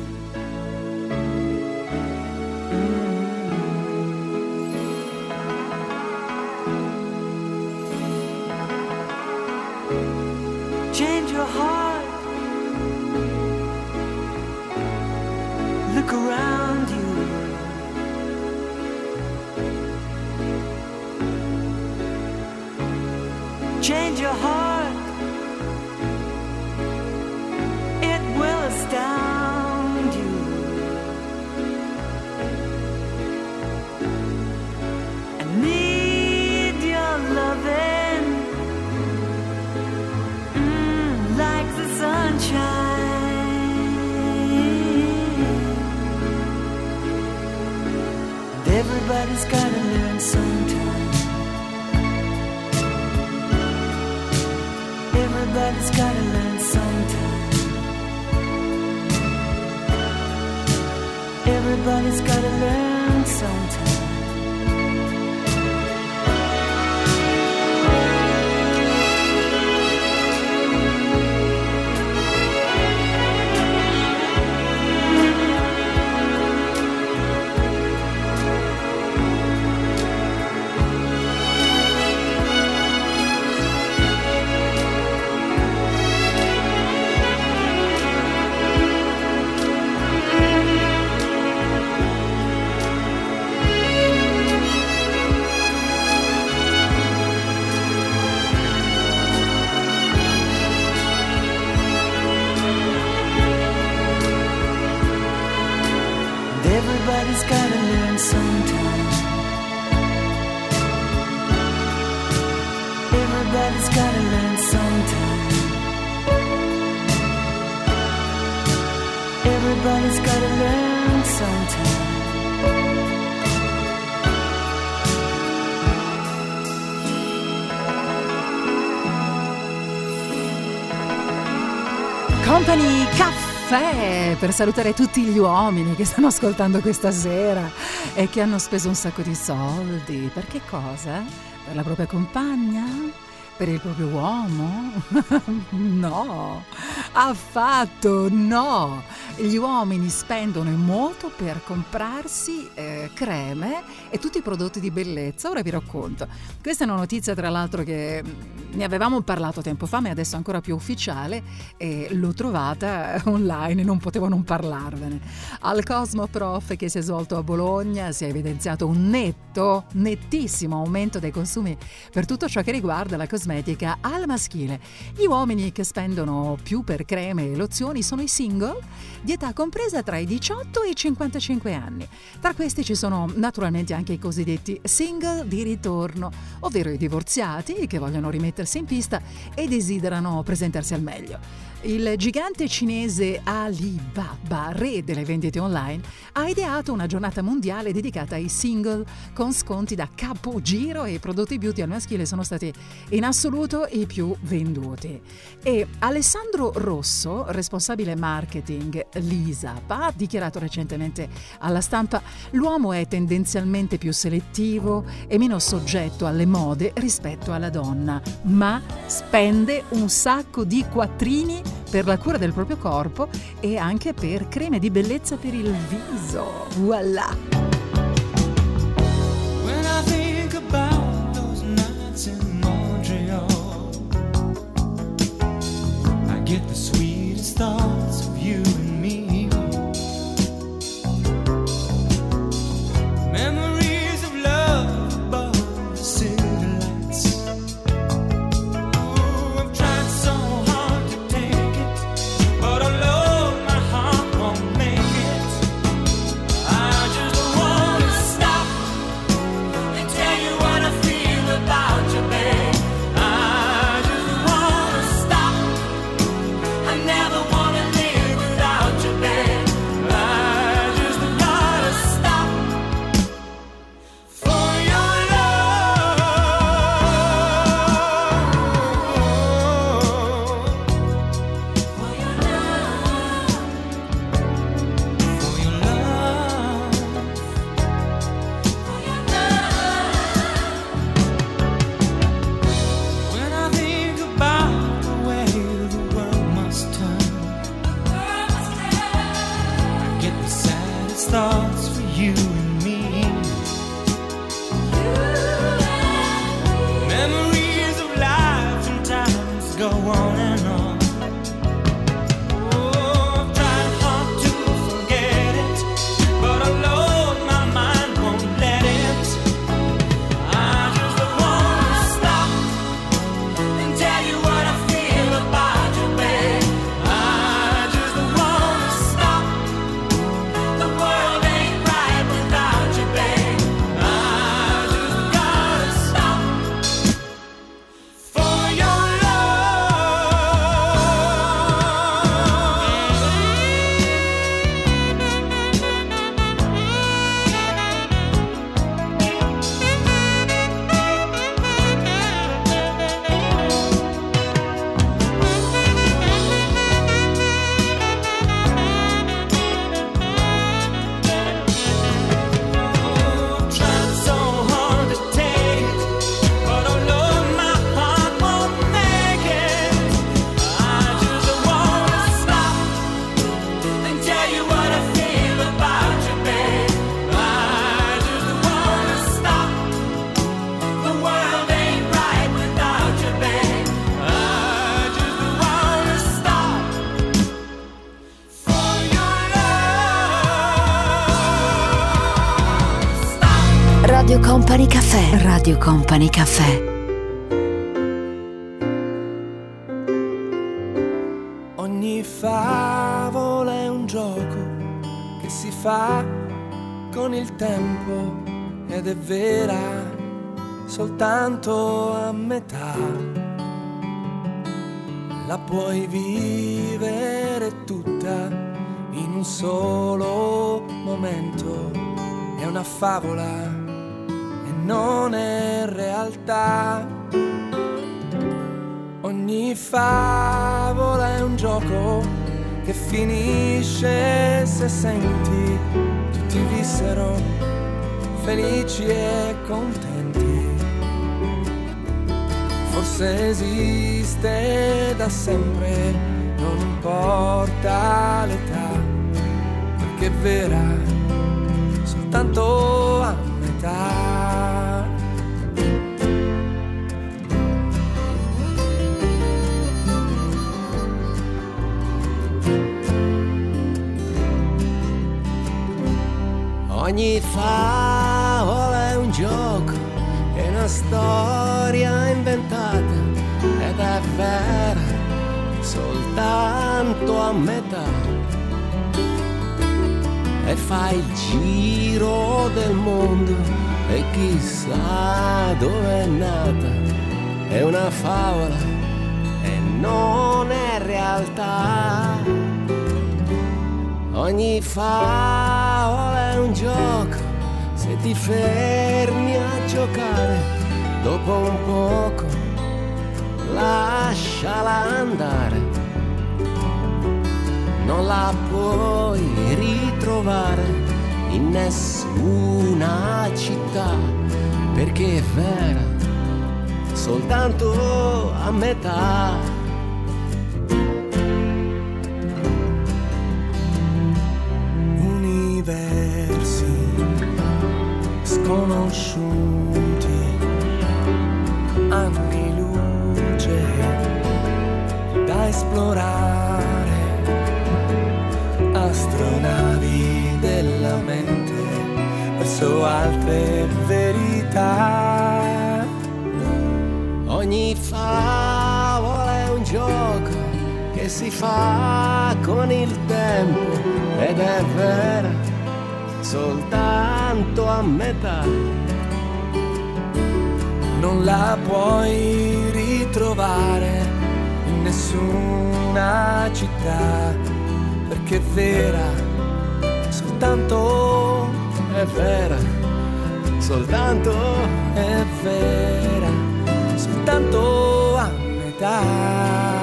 Company Caffè per salutare tutti gli uomini che stanno ascoltando questa sera e che hanno speso un sacco di soldi. Per che cosa? Per la propria compagna? Per il proprio uomo? no, affatto no. Gli uomini spendono molto per comprarsi eh, creme e tutti i prodotti di bellezza. Ora vi racconto. Questa è una notizia, tra l'altro, che mm, ne avevamo parlato tempo fa, ma è adesso ancora più ufficiale e l'ho trovata online, non potevo non parlarvene. Al Cosmo Prof che si è svolto a Bologna si è evidenziato un netto, nettissimo aumento dei consumi per tutto ciò che riguarda la cosmetica al maschile. Gli uomini che spendono più per creme e lozioni sono i single di età compresa tra i 18 e i 55 anni. Tra questi ci sono naturalmente anche i cosiddetti single di ritorno, ovvero i divorziati che vogliono rimettersi in pista e desiderano presentarsi al meglio. Il gigante cinese Alibaba, re delle vendite online, ha ideato una giornata mondiale dedicata ai single con sconti da capogiro e i prodotti beauty al maschile sono stati in assoluto i più venduti. E Alessandro Rosso, responsabile marketing Lisap, ha dichiarato recentemente alla stampa l'uomo è tendenzialmente più selettivo e meno soggetto alle mode rispetto alla donna, ma spende un sacco di quattrini per la cura del proprio corpo e anche per creme di bellezza per il viso. Voilà! When I think about those nights in Montreal, I get the sweetest thoughts of you and me. Memories Radio Company Caffè. Ogni favola è un gioco che si fa con il tempo ed è vera soltanto a metà. La puoi vivere tutta in un solo momento. È una favola non è realtà. Ogni favola è un gioco e finisce se senti tutti vissero felici e contenti. Forse esiste da sempre, non importa l'età, perché è vera soltanto a metà. Ogni favola è un gioco, è una storia inventata ed è vera soltanto a metà. E fa il giro del mondo e chissà dove è nata. È una favola e non è realtà. Ogni favola un gioco, se ti fermi a giocare, dopo un poco lasciala andare. Non la puoi ritrovare in nessuna città, perché è vera soltanto a metà. Sconosciuti, anni luce da esplorare, astronavi della mente verso altre verità. Ogni favola è un gioco che si fa con il tempo ed è vera soltanto a metà. Non la puoi ritrovare in nessuna città, perché è vera soltanto È vera soltanto è vera soltanto a metà.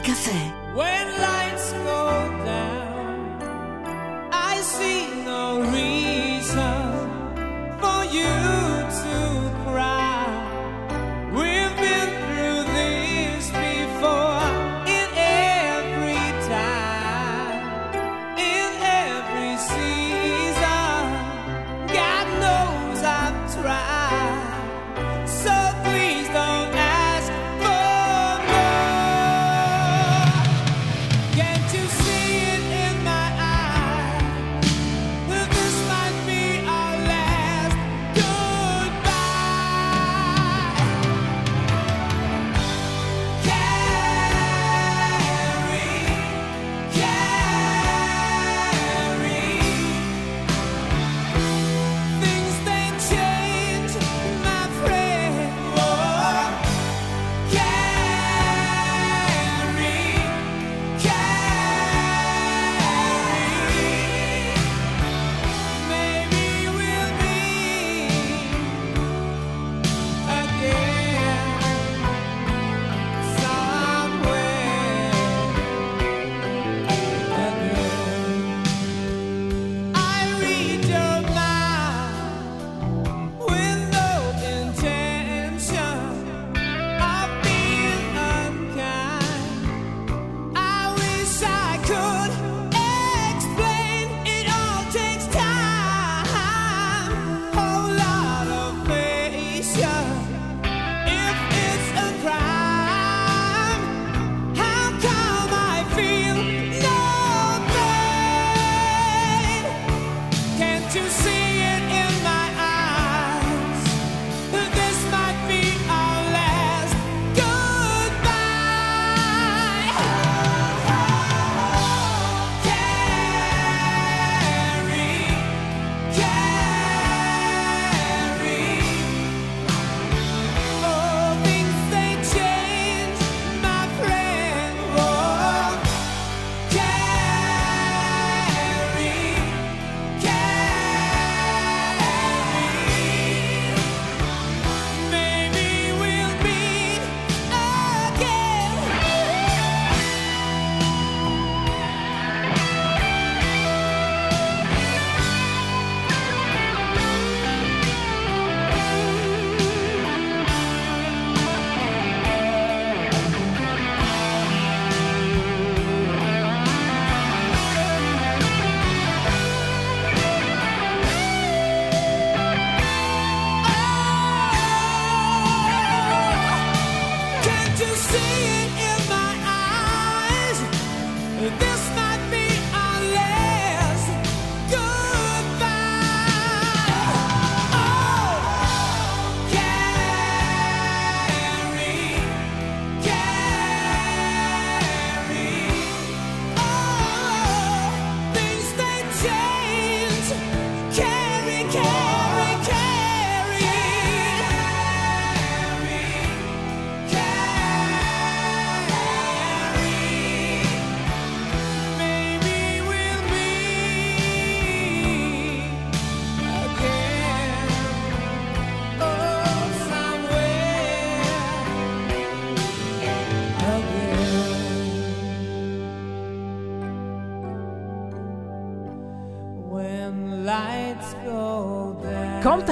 Caffè.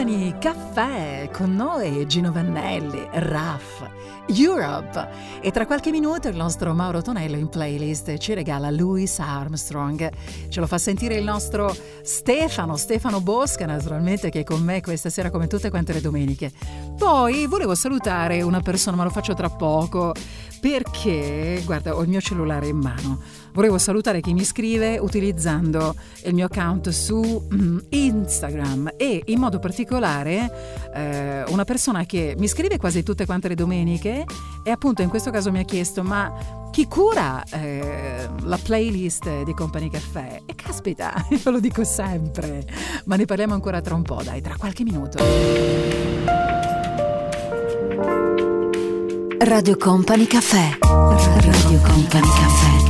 Company Caffè con noi Gino Vannelli, Raff, Europe e tra qualche minuto il nostro Mauro Tonello in playlist ci regala Louis Armstrong. Ce lo fa sentire il nostro Stefano, Stefano Bosca naturalmente che è con me questa sera come tutte quante le domeniche. Poi volevo salutare una persona ma lo faccio tra poco perché guarda ho il mio cellulare in mano. Volevo salutare chi mi scrive utilizzando il mio account su mm, Instagram e in modo particolare eh, una persona che mi scrive quasi tutte quante le domeniche e appunto in questo caso mi ha chiesto ma chi cura eh, la playlist di Company Caffè? E caspita, io lo dico sempre, ma ne parliamo ancora tra un po', dai, tra qualche minuto. Radio Company Caffè. Radio Company Caffè.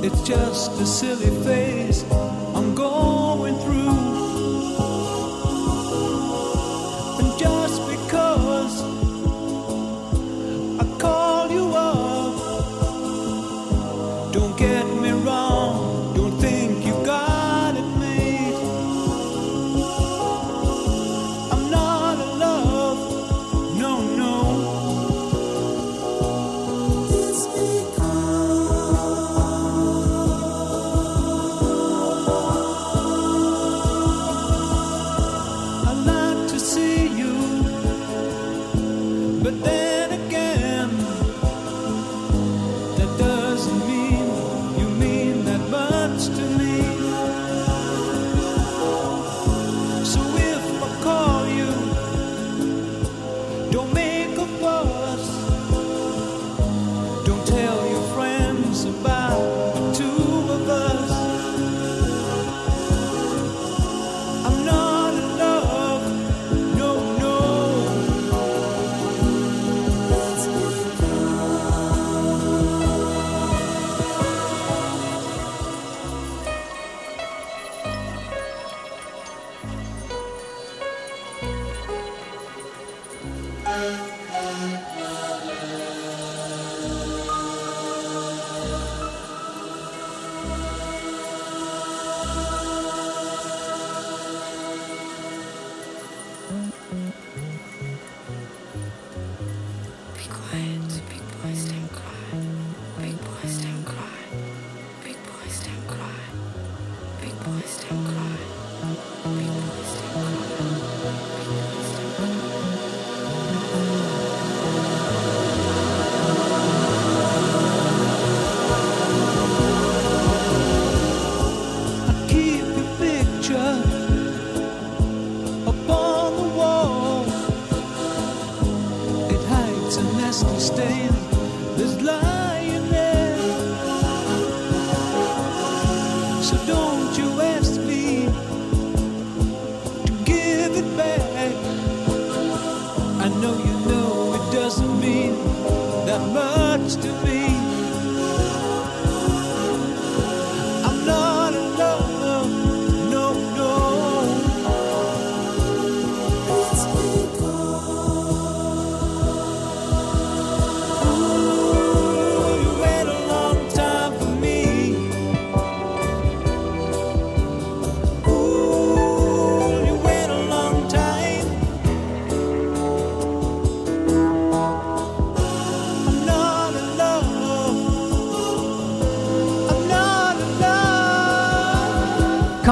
It's just a silly phase I'm going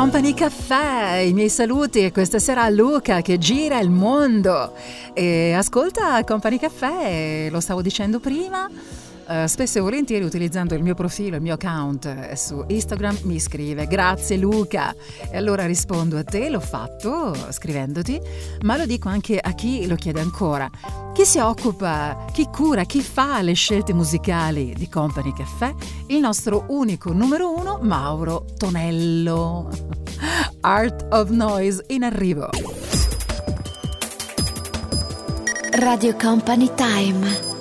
Company Caffè, i miei saluti e questa sera Luca che gira il mondo e ascolta Company Caffè, lo stavo dicendo prima. Eh, spesso e volentieri utilizzando il mio profilo, il mio account eh, su Instagram mi scrive grazie Luca e allora rispondo a te, l'ho fatto scrivendoti, ma lo dico anche a chi lo chiede ancora. Chi si occupa, chi cura, chi fa le scelte musicali di Company Caffè? Il nostro unico numero uno, Mauro Tonello. Art of Noise in arrivo. Radio Company Time.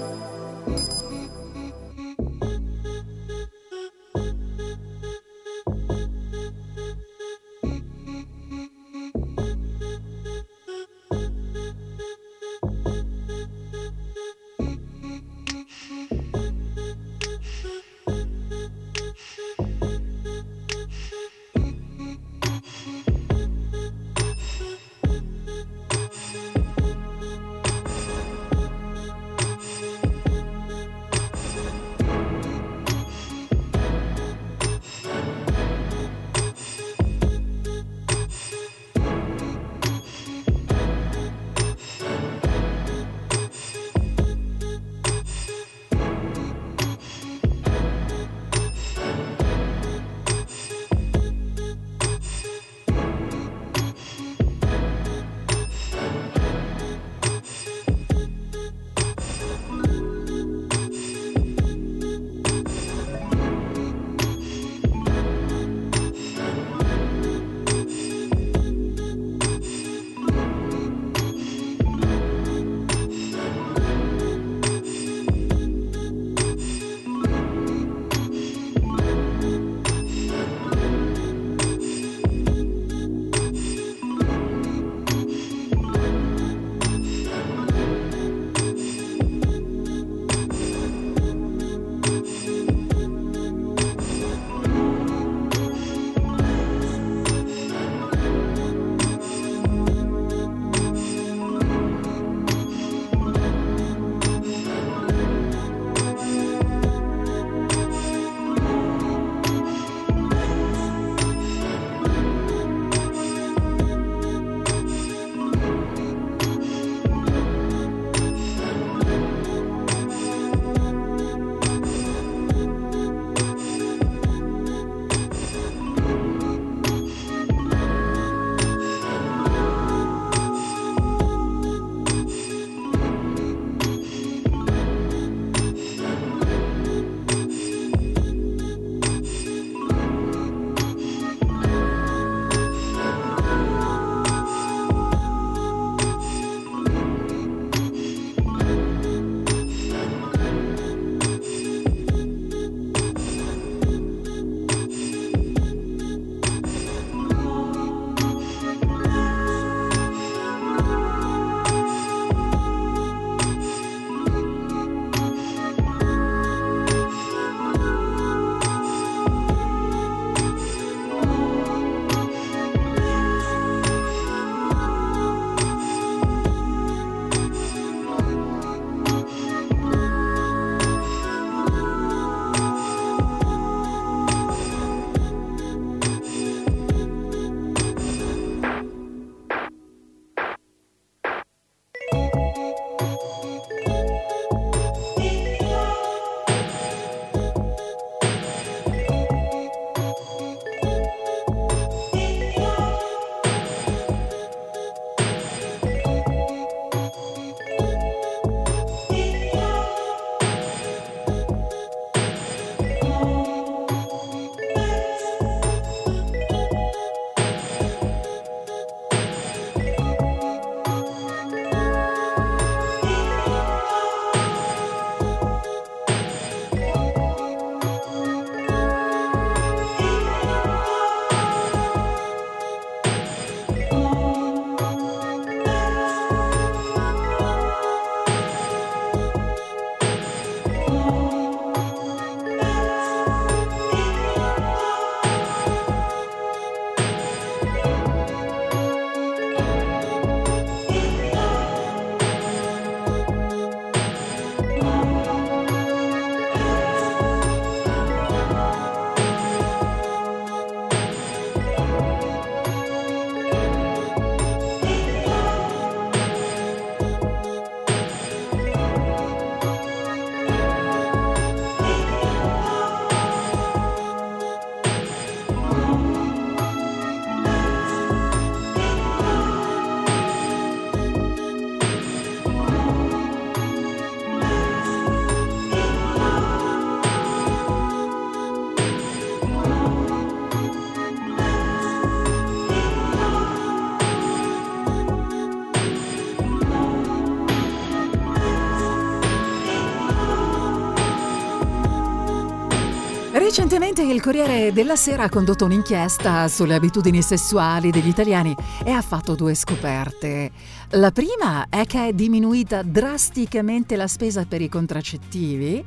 Recentemente il Corriere della Sera ha condotto un'inchiesta sulle abitudini sessuali degli italiani e ha fatto due scoperte. La prima è che è diminuita drasticamente la spesa per i contraccettivi,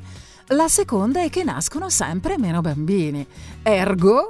la seconda è che nascono sempre meno bambini. Ergo,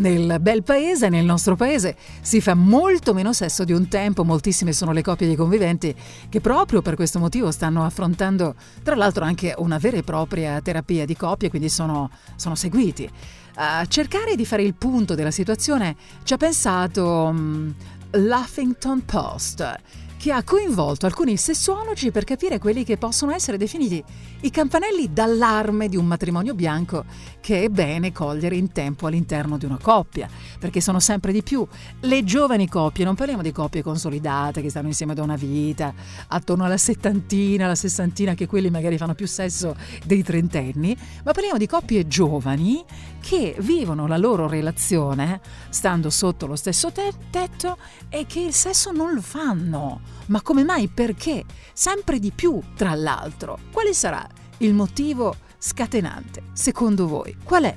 nel bel paese, nel nostro paese, si fa molto meno sesso di un tempo, moltissime sono le coppie di conviventi che proprio per questo motivo stanno affrontando, tra l'altro, anche una vera e propria terapia di coppie, quindi sono, sono seguiti. A cercare di fare il punto della situazione ci ha pensato mm, l'Huffington Post, che ha coinvolto alcuni sessuologi per capire quelli che possono essere definiti i campanelli d'allarme di un matrimonio bianco che è bene cogliere in tempo all'interno di una coppia, perché sono sempre di più le giovani coppie, non parliamo di coppie consolidate che stanno insieme da una vita, attorno alla settantina, alla sessantina, che quelli magari fanno più sesso dei trentenni, ma parliamo di coppie giovani che vivono la loro relazione stando sotto lo stesso te- tetto e che il sesso non lo fanno. Ma come mai? Perché? Sempre di più, tra l'altro. Quale sarà il motivo scatenante, secondo voi? Qual è?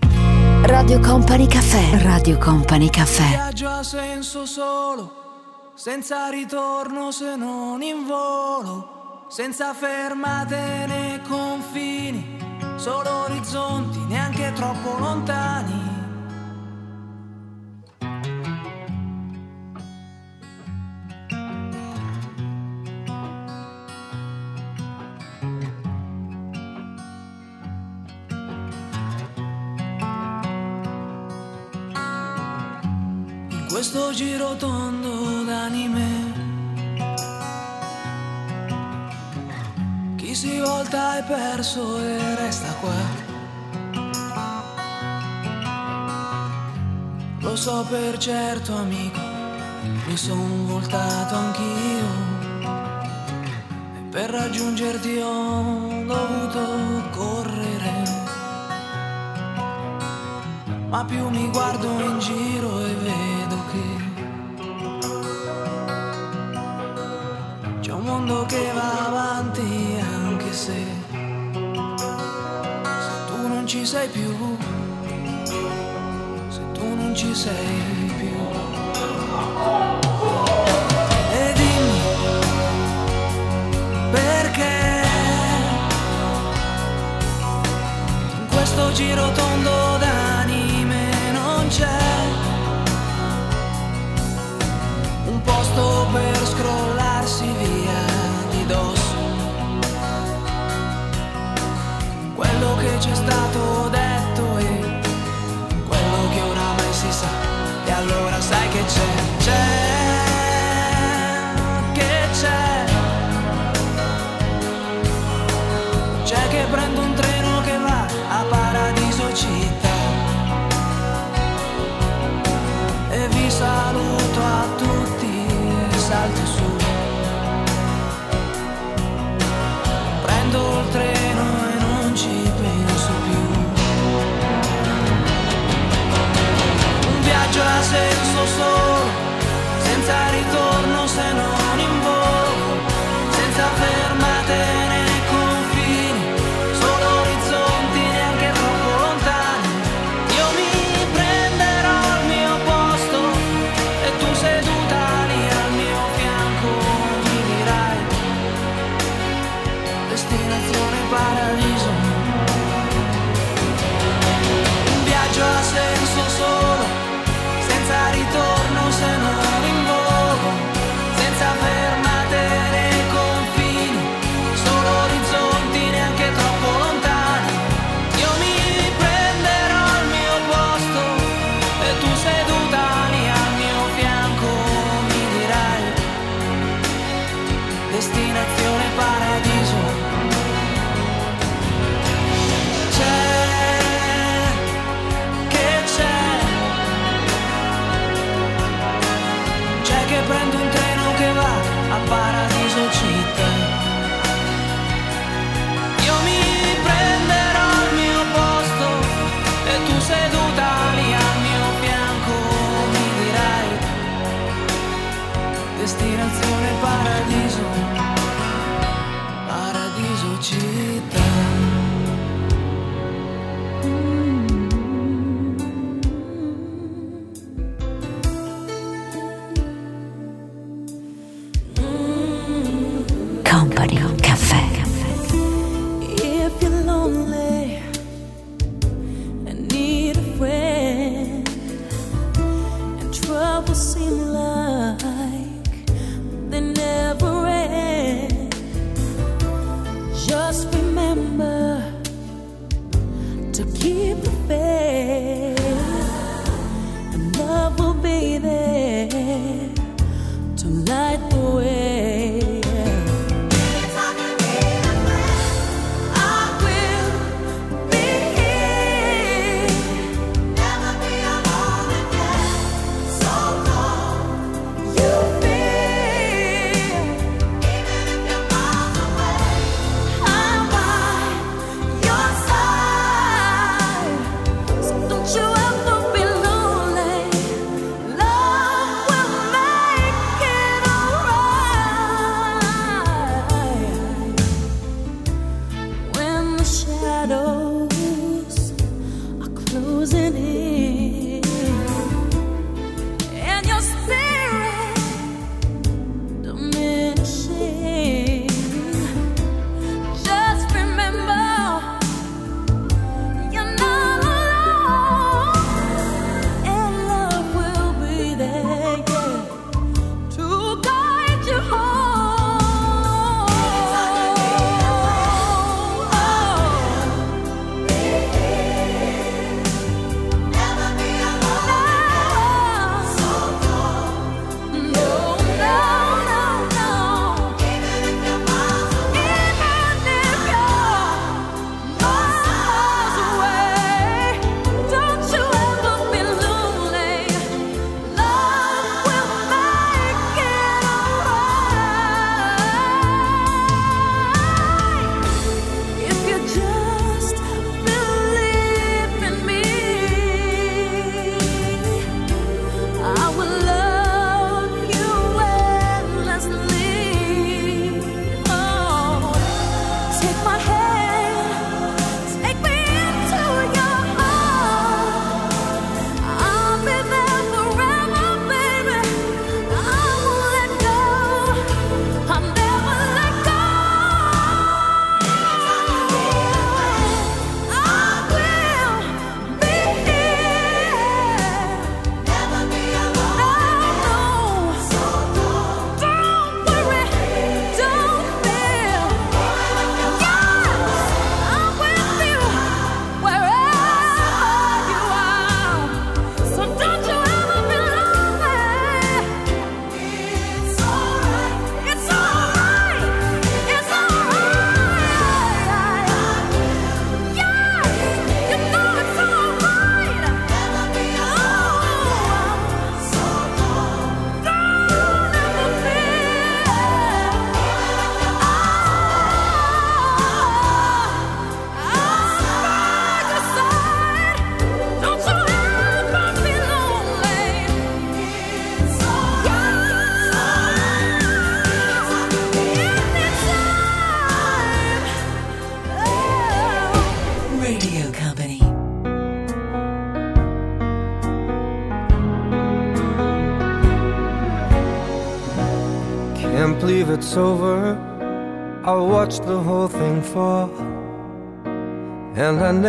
Radio Company Caffè. Radio Company Caffè. Viaggio a senso solo, senza ritorno se non in volo, senza fermate né confini, solo orizzonti neanche troppo lontani. In questo giro tondo d'anime si volta è perso e resta qua. Lo so per certo amico Mi son voltato anch'io. E per raggiungerti ho dovuto correre. Ma più mi guardo in giro e vedo che c'è un mondo che va avanti se se tu non ci sei più, se tu non ci sei più. E dimmi perché in questo giro tondo d'anime non c'è un posto per che ci è stato detto e quello che oramai si sa senso solo senza ritorno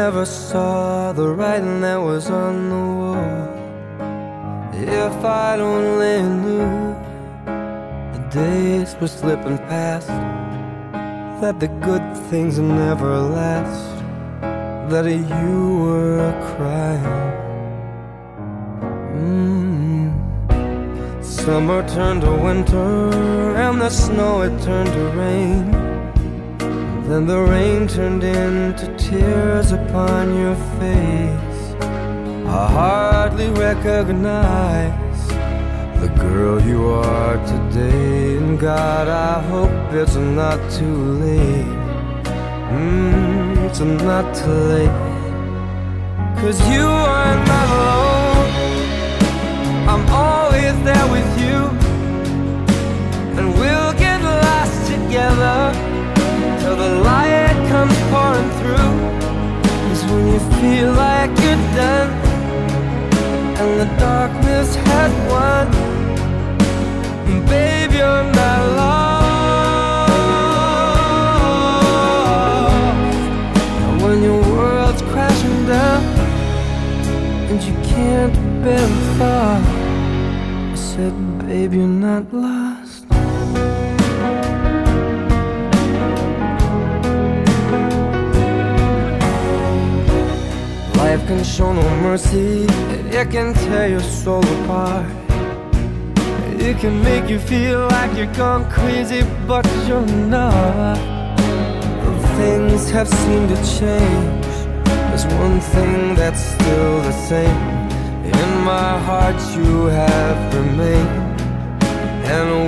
never saw the writing that was on the wall. If I'd only knew the days were slipping past, that the good things never last, that you were crying. Mm. Summer turned to winter, and the snow it turned to rain. Then the rain turned into tears upon your face. I hardly recognize the girl you are today. And God, I hope it's not too late. Mm, it's not too late. Cause you are not alone. I'm always there with you. And we'll get lost together through. Is when you feel like you're done and the darkness has won. And babe, you're not lost. When your world's crashing down and you can't bear the thought, I said, babe, you're not lost. Life can show no mercy, it can tear your soul apart. It can make you feel like you're gone crazy, but you're not. Things have seemed to change. There's one thing that's still the same. In my heart, you have remained, and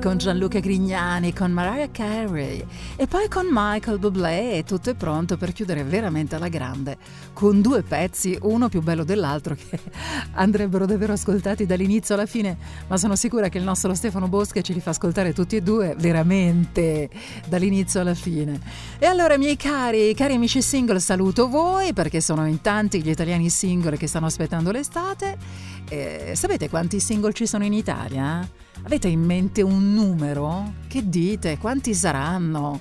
con Gianluca Grignani, con Mariah Carey e poi con Michael Bublé e tutto è pronto per chiudere veramente alla grande con due pezzi, uno più bello dell'altro che andrebbero davvero ascoltati dall'inizio alla fine, ma sono sicura che il nostro Stefano Bosca ce li fa ascoltare tutti e due veramente dall'inizio alla fine. E allora miei cari, cari amici single, saluto voi perché sono in tanti gli italiani single che stanno aspettando l'estate. Eh, sapete quanti single ci sono in Italia? Avete in mente un numero? Che dite? Quanti saranno?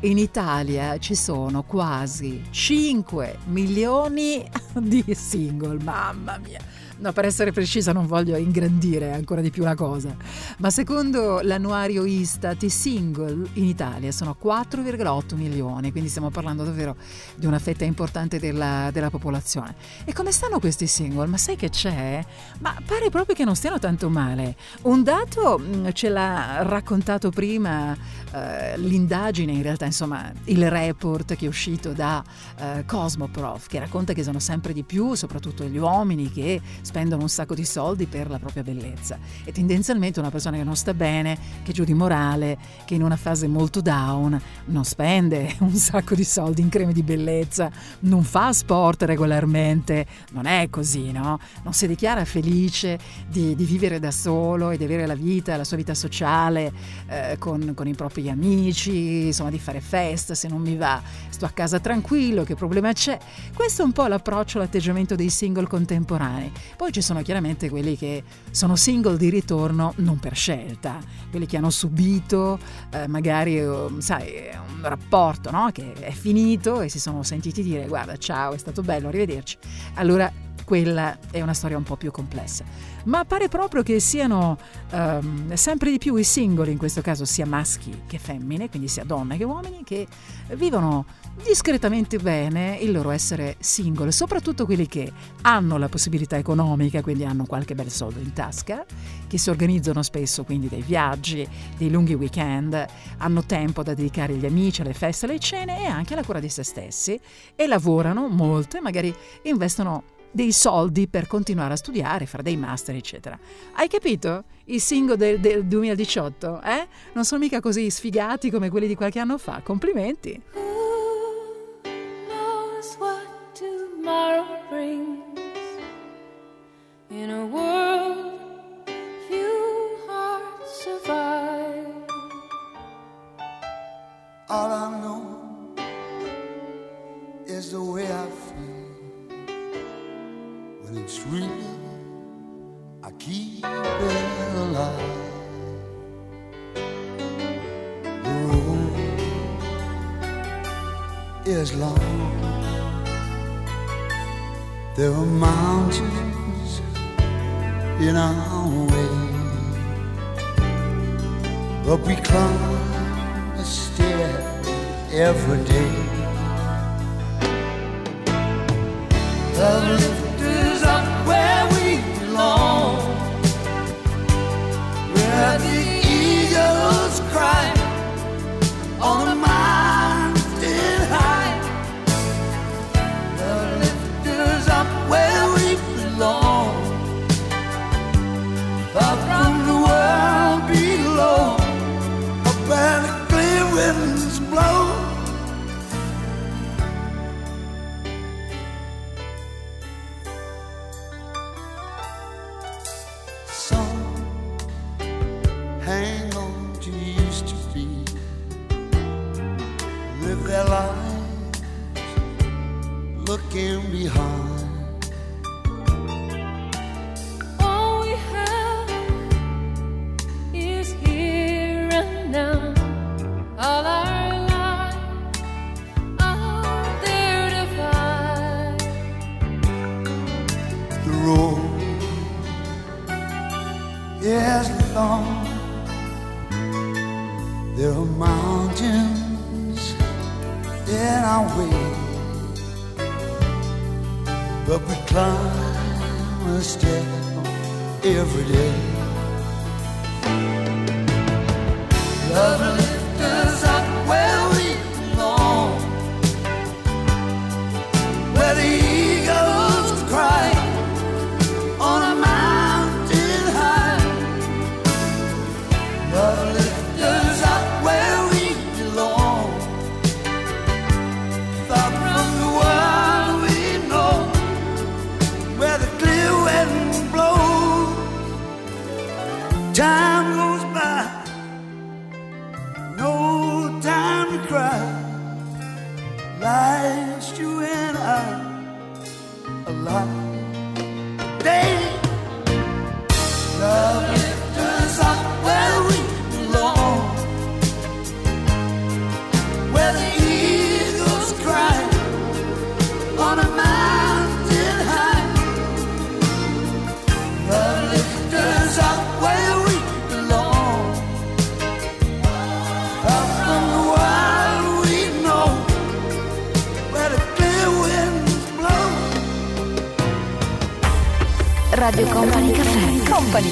In Italia ci sono quasi 5 milioni di single, mamma mia. No, per essere precisa non voglio ingrandire ancora di più la cosa, ma secondo l'annuario Istat i single in Italia sono 4,8 milioni, quindi stiamo parlando davvero di una fetta importante della, della popolazione. E come stanno questi single? Ma sai che c'è? Ma pare proprio che non stiano tanto male. Un dato mh, ce l'ha raccontato prima eh, l'indagine, in realtà insomma il report che è uscito da eh, Cosmoprof, che racconta che sono sempre di più, soprattutto gli uomini che spendono un sacco di soldi per la propria bellezza. E tendenzialmente una persona che non sta bene, che è giù di morale, che in una fase molto down non spende un sacco di soldi in creme di bellezza, non fa sport regolarmente, non è così, no? Non si dichiara felice di, di vivere da solo e di avere la vita, la sua vita sociale eh, con, con i propri amici, insomma di fare festa se non mi va, sto a casa tranquillo, che problema c'è? Questo è un po' l'approccio, l'atteggiamento dei single contemporanei. Poi ci sono chiaramente quelli che sono single di ritorno non per scelta, quelli che hanno subito eh, magari, eh, sai, un rapporto no? che è finito e si sono sentiti dire guarda ciao, è stato bello, arrivederci. Allora quella è una storia un po' più complessa. Ma pare proprio che siano ehm, sempre di più i singoli, in questo caso sia maschi che femmine, quindi sia donne che uomini, che vivono discretamente bene il loro essere single, soprattutto quelli che hanno la possibilità economica, quindi hanno qualche bel soldo in tasca, che si organizzano spesso quindi dei viaggi, dei lunghi weekend, hanno tempo da dedicare agli amici, alle feste, alle cene e anche alla cura di se stessi e lavorano molto e magari investono dei soldi per continuare a studiare, fare dei master, eccetera. Hai capito? I single del, del 2018, eh? Non sono mica così sfigati come quelli di qualche anno fa. Complimenti! knows long. There are mountains in our way, but we climb a stair every day.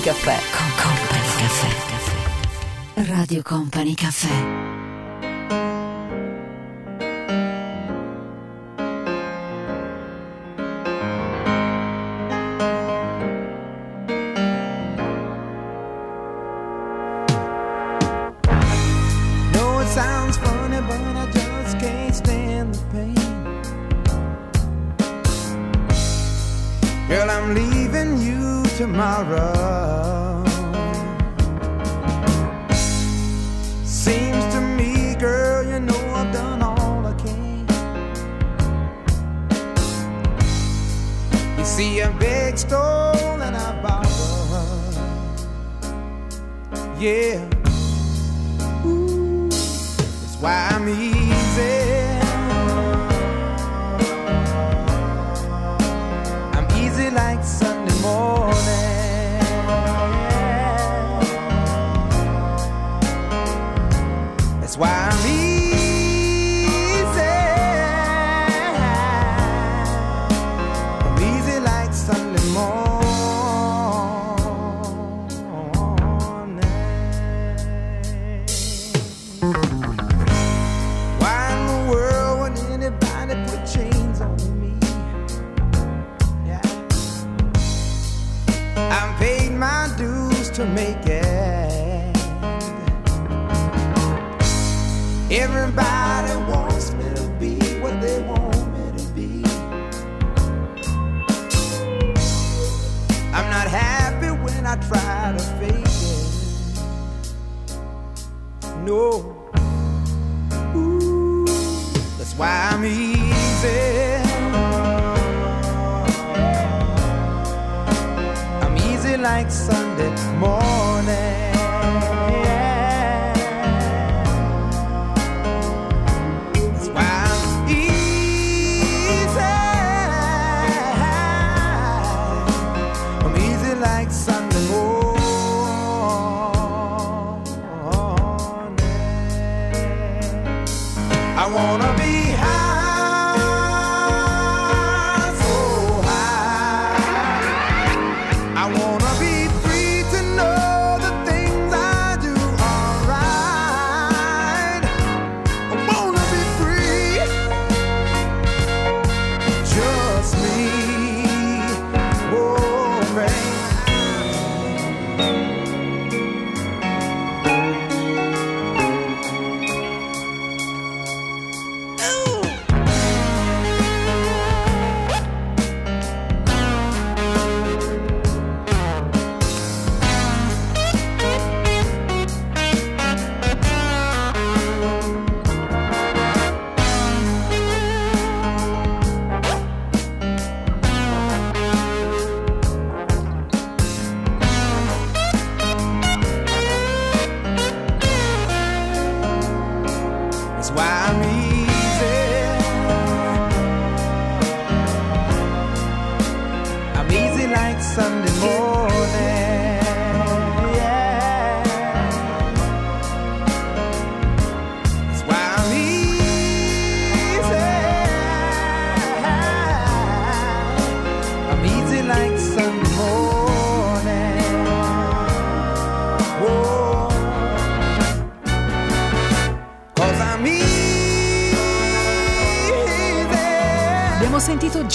Caffè. Con Company Caffè. Radio Company Caffè. Yeah. Ooh, that's why I'm easy.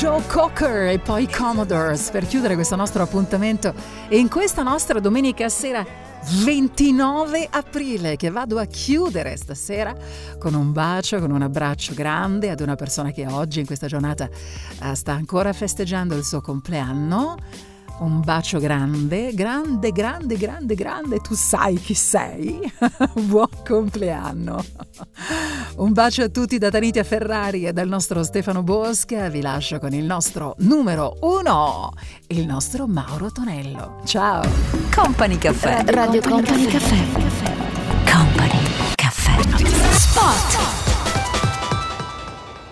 Joe Cocker e poi Commodores per chiudere questo nostro appuntamento e in questa nostra domenica sera 29 aprile che vado a chiudere stasera con un bacio, con un abbraccio grande ad una persona che oggi in questa giornata eh, sta ancora festeggiando il suo compleanno. Un bacio grande, grande, grande, grande, grande, tu sai chi sei. Buon compleanno. Un bacio a tutti da Tanitia Ferrari e dal nostro Stefano Bosca. Vi lascio con il nostro numero uno, il nostro Mauro Tonello. Ciao. Company Caffè. Radio Company Caffè. Company Caffè. Spot.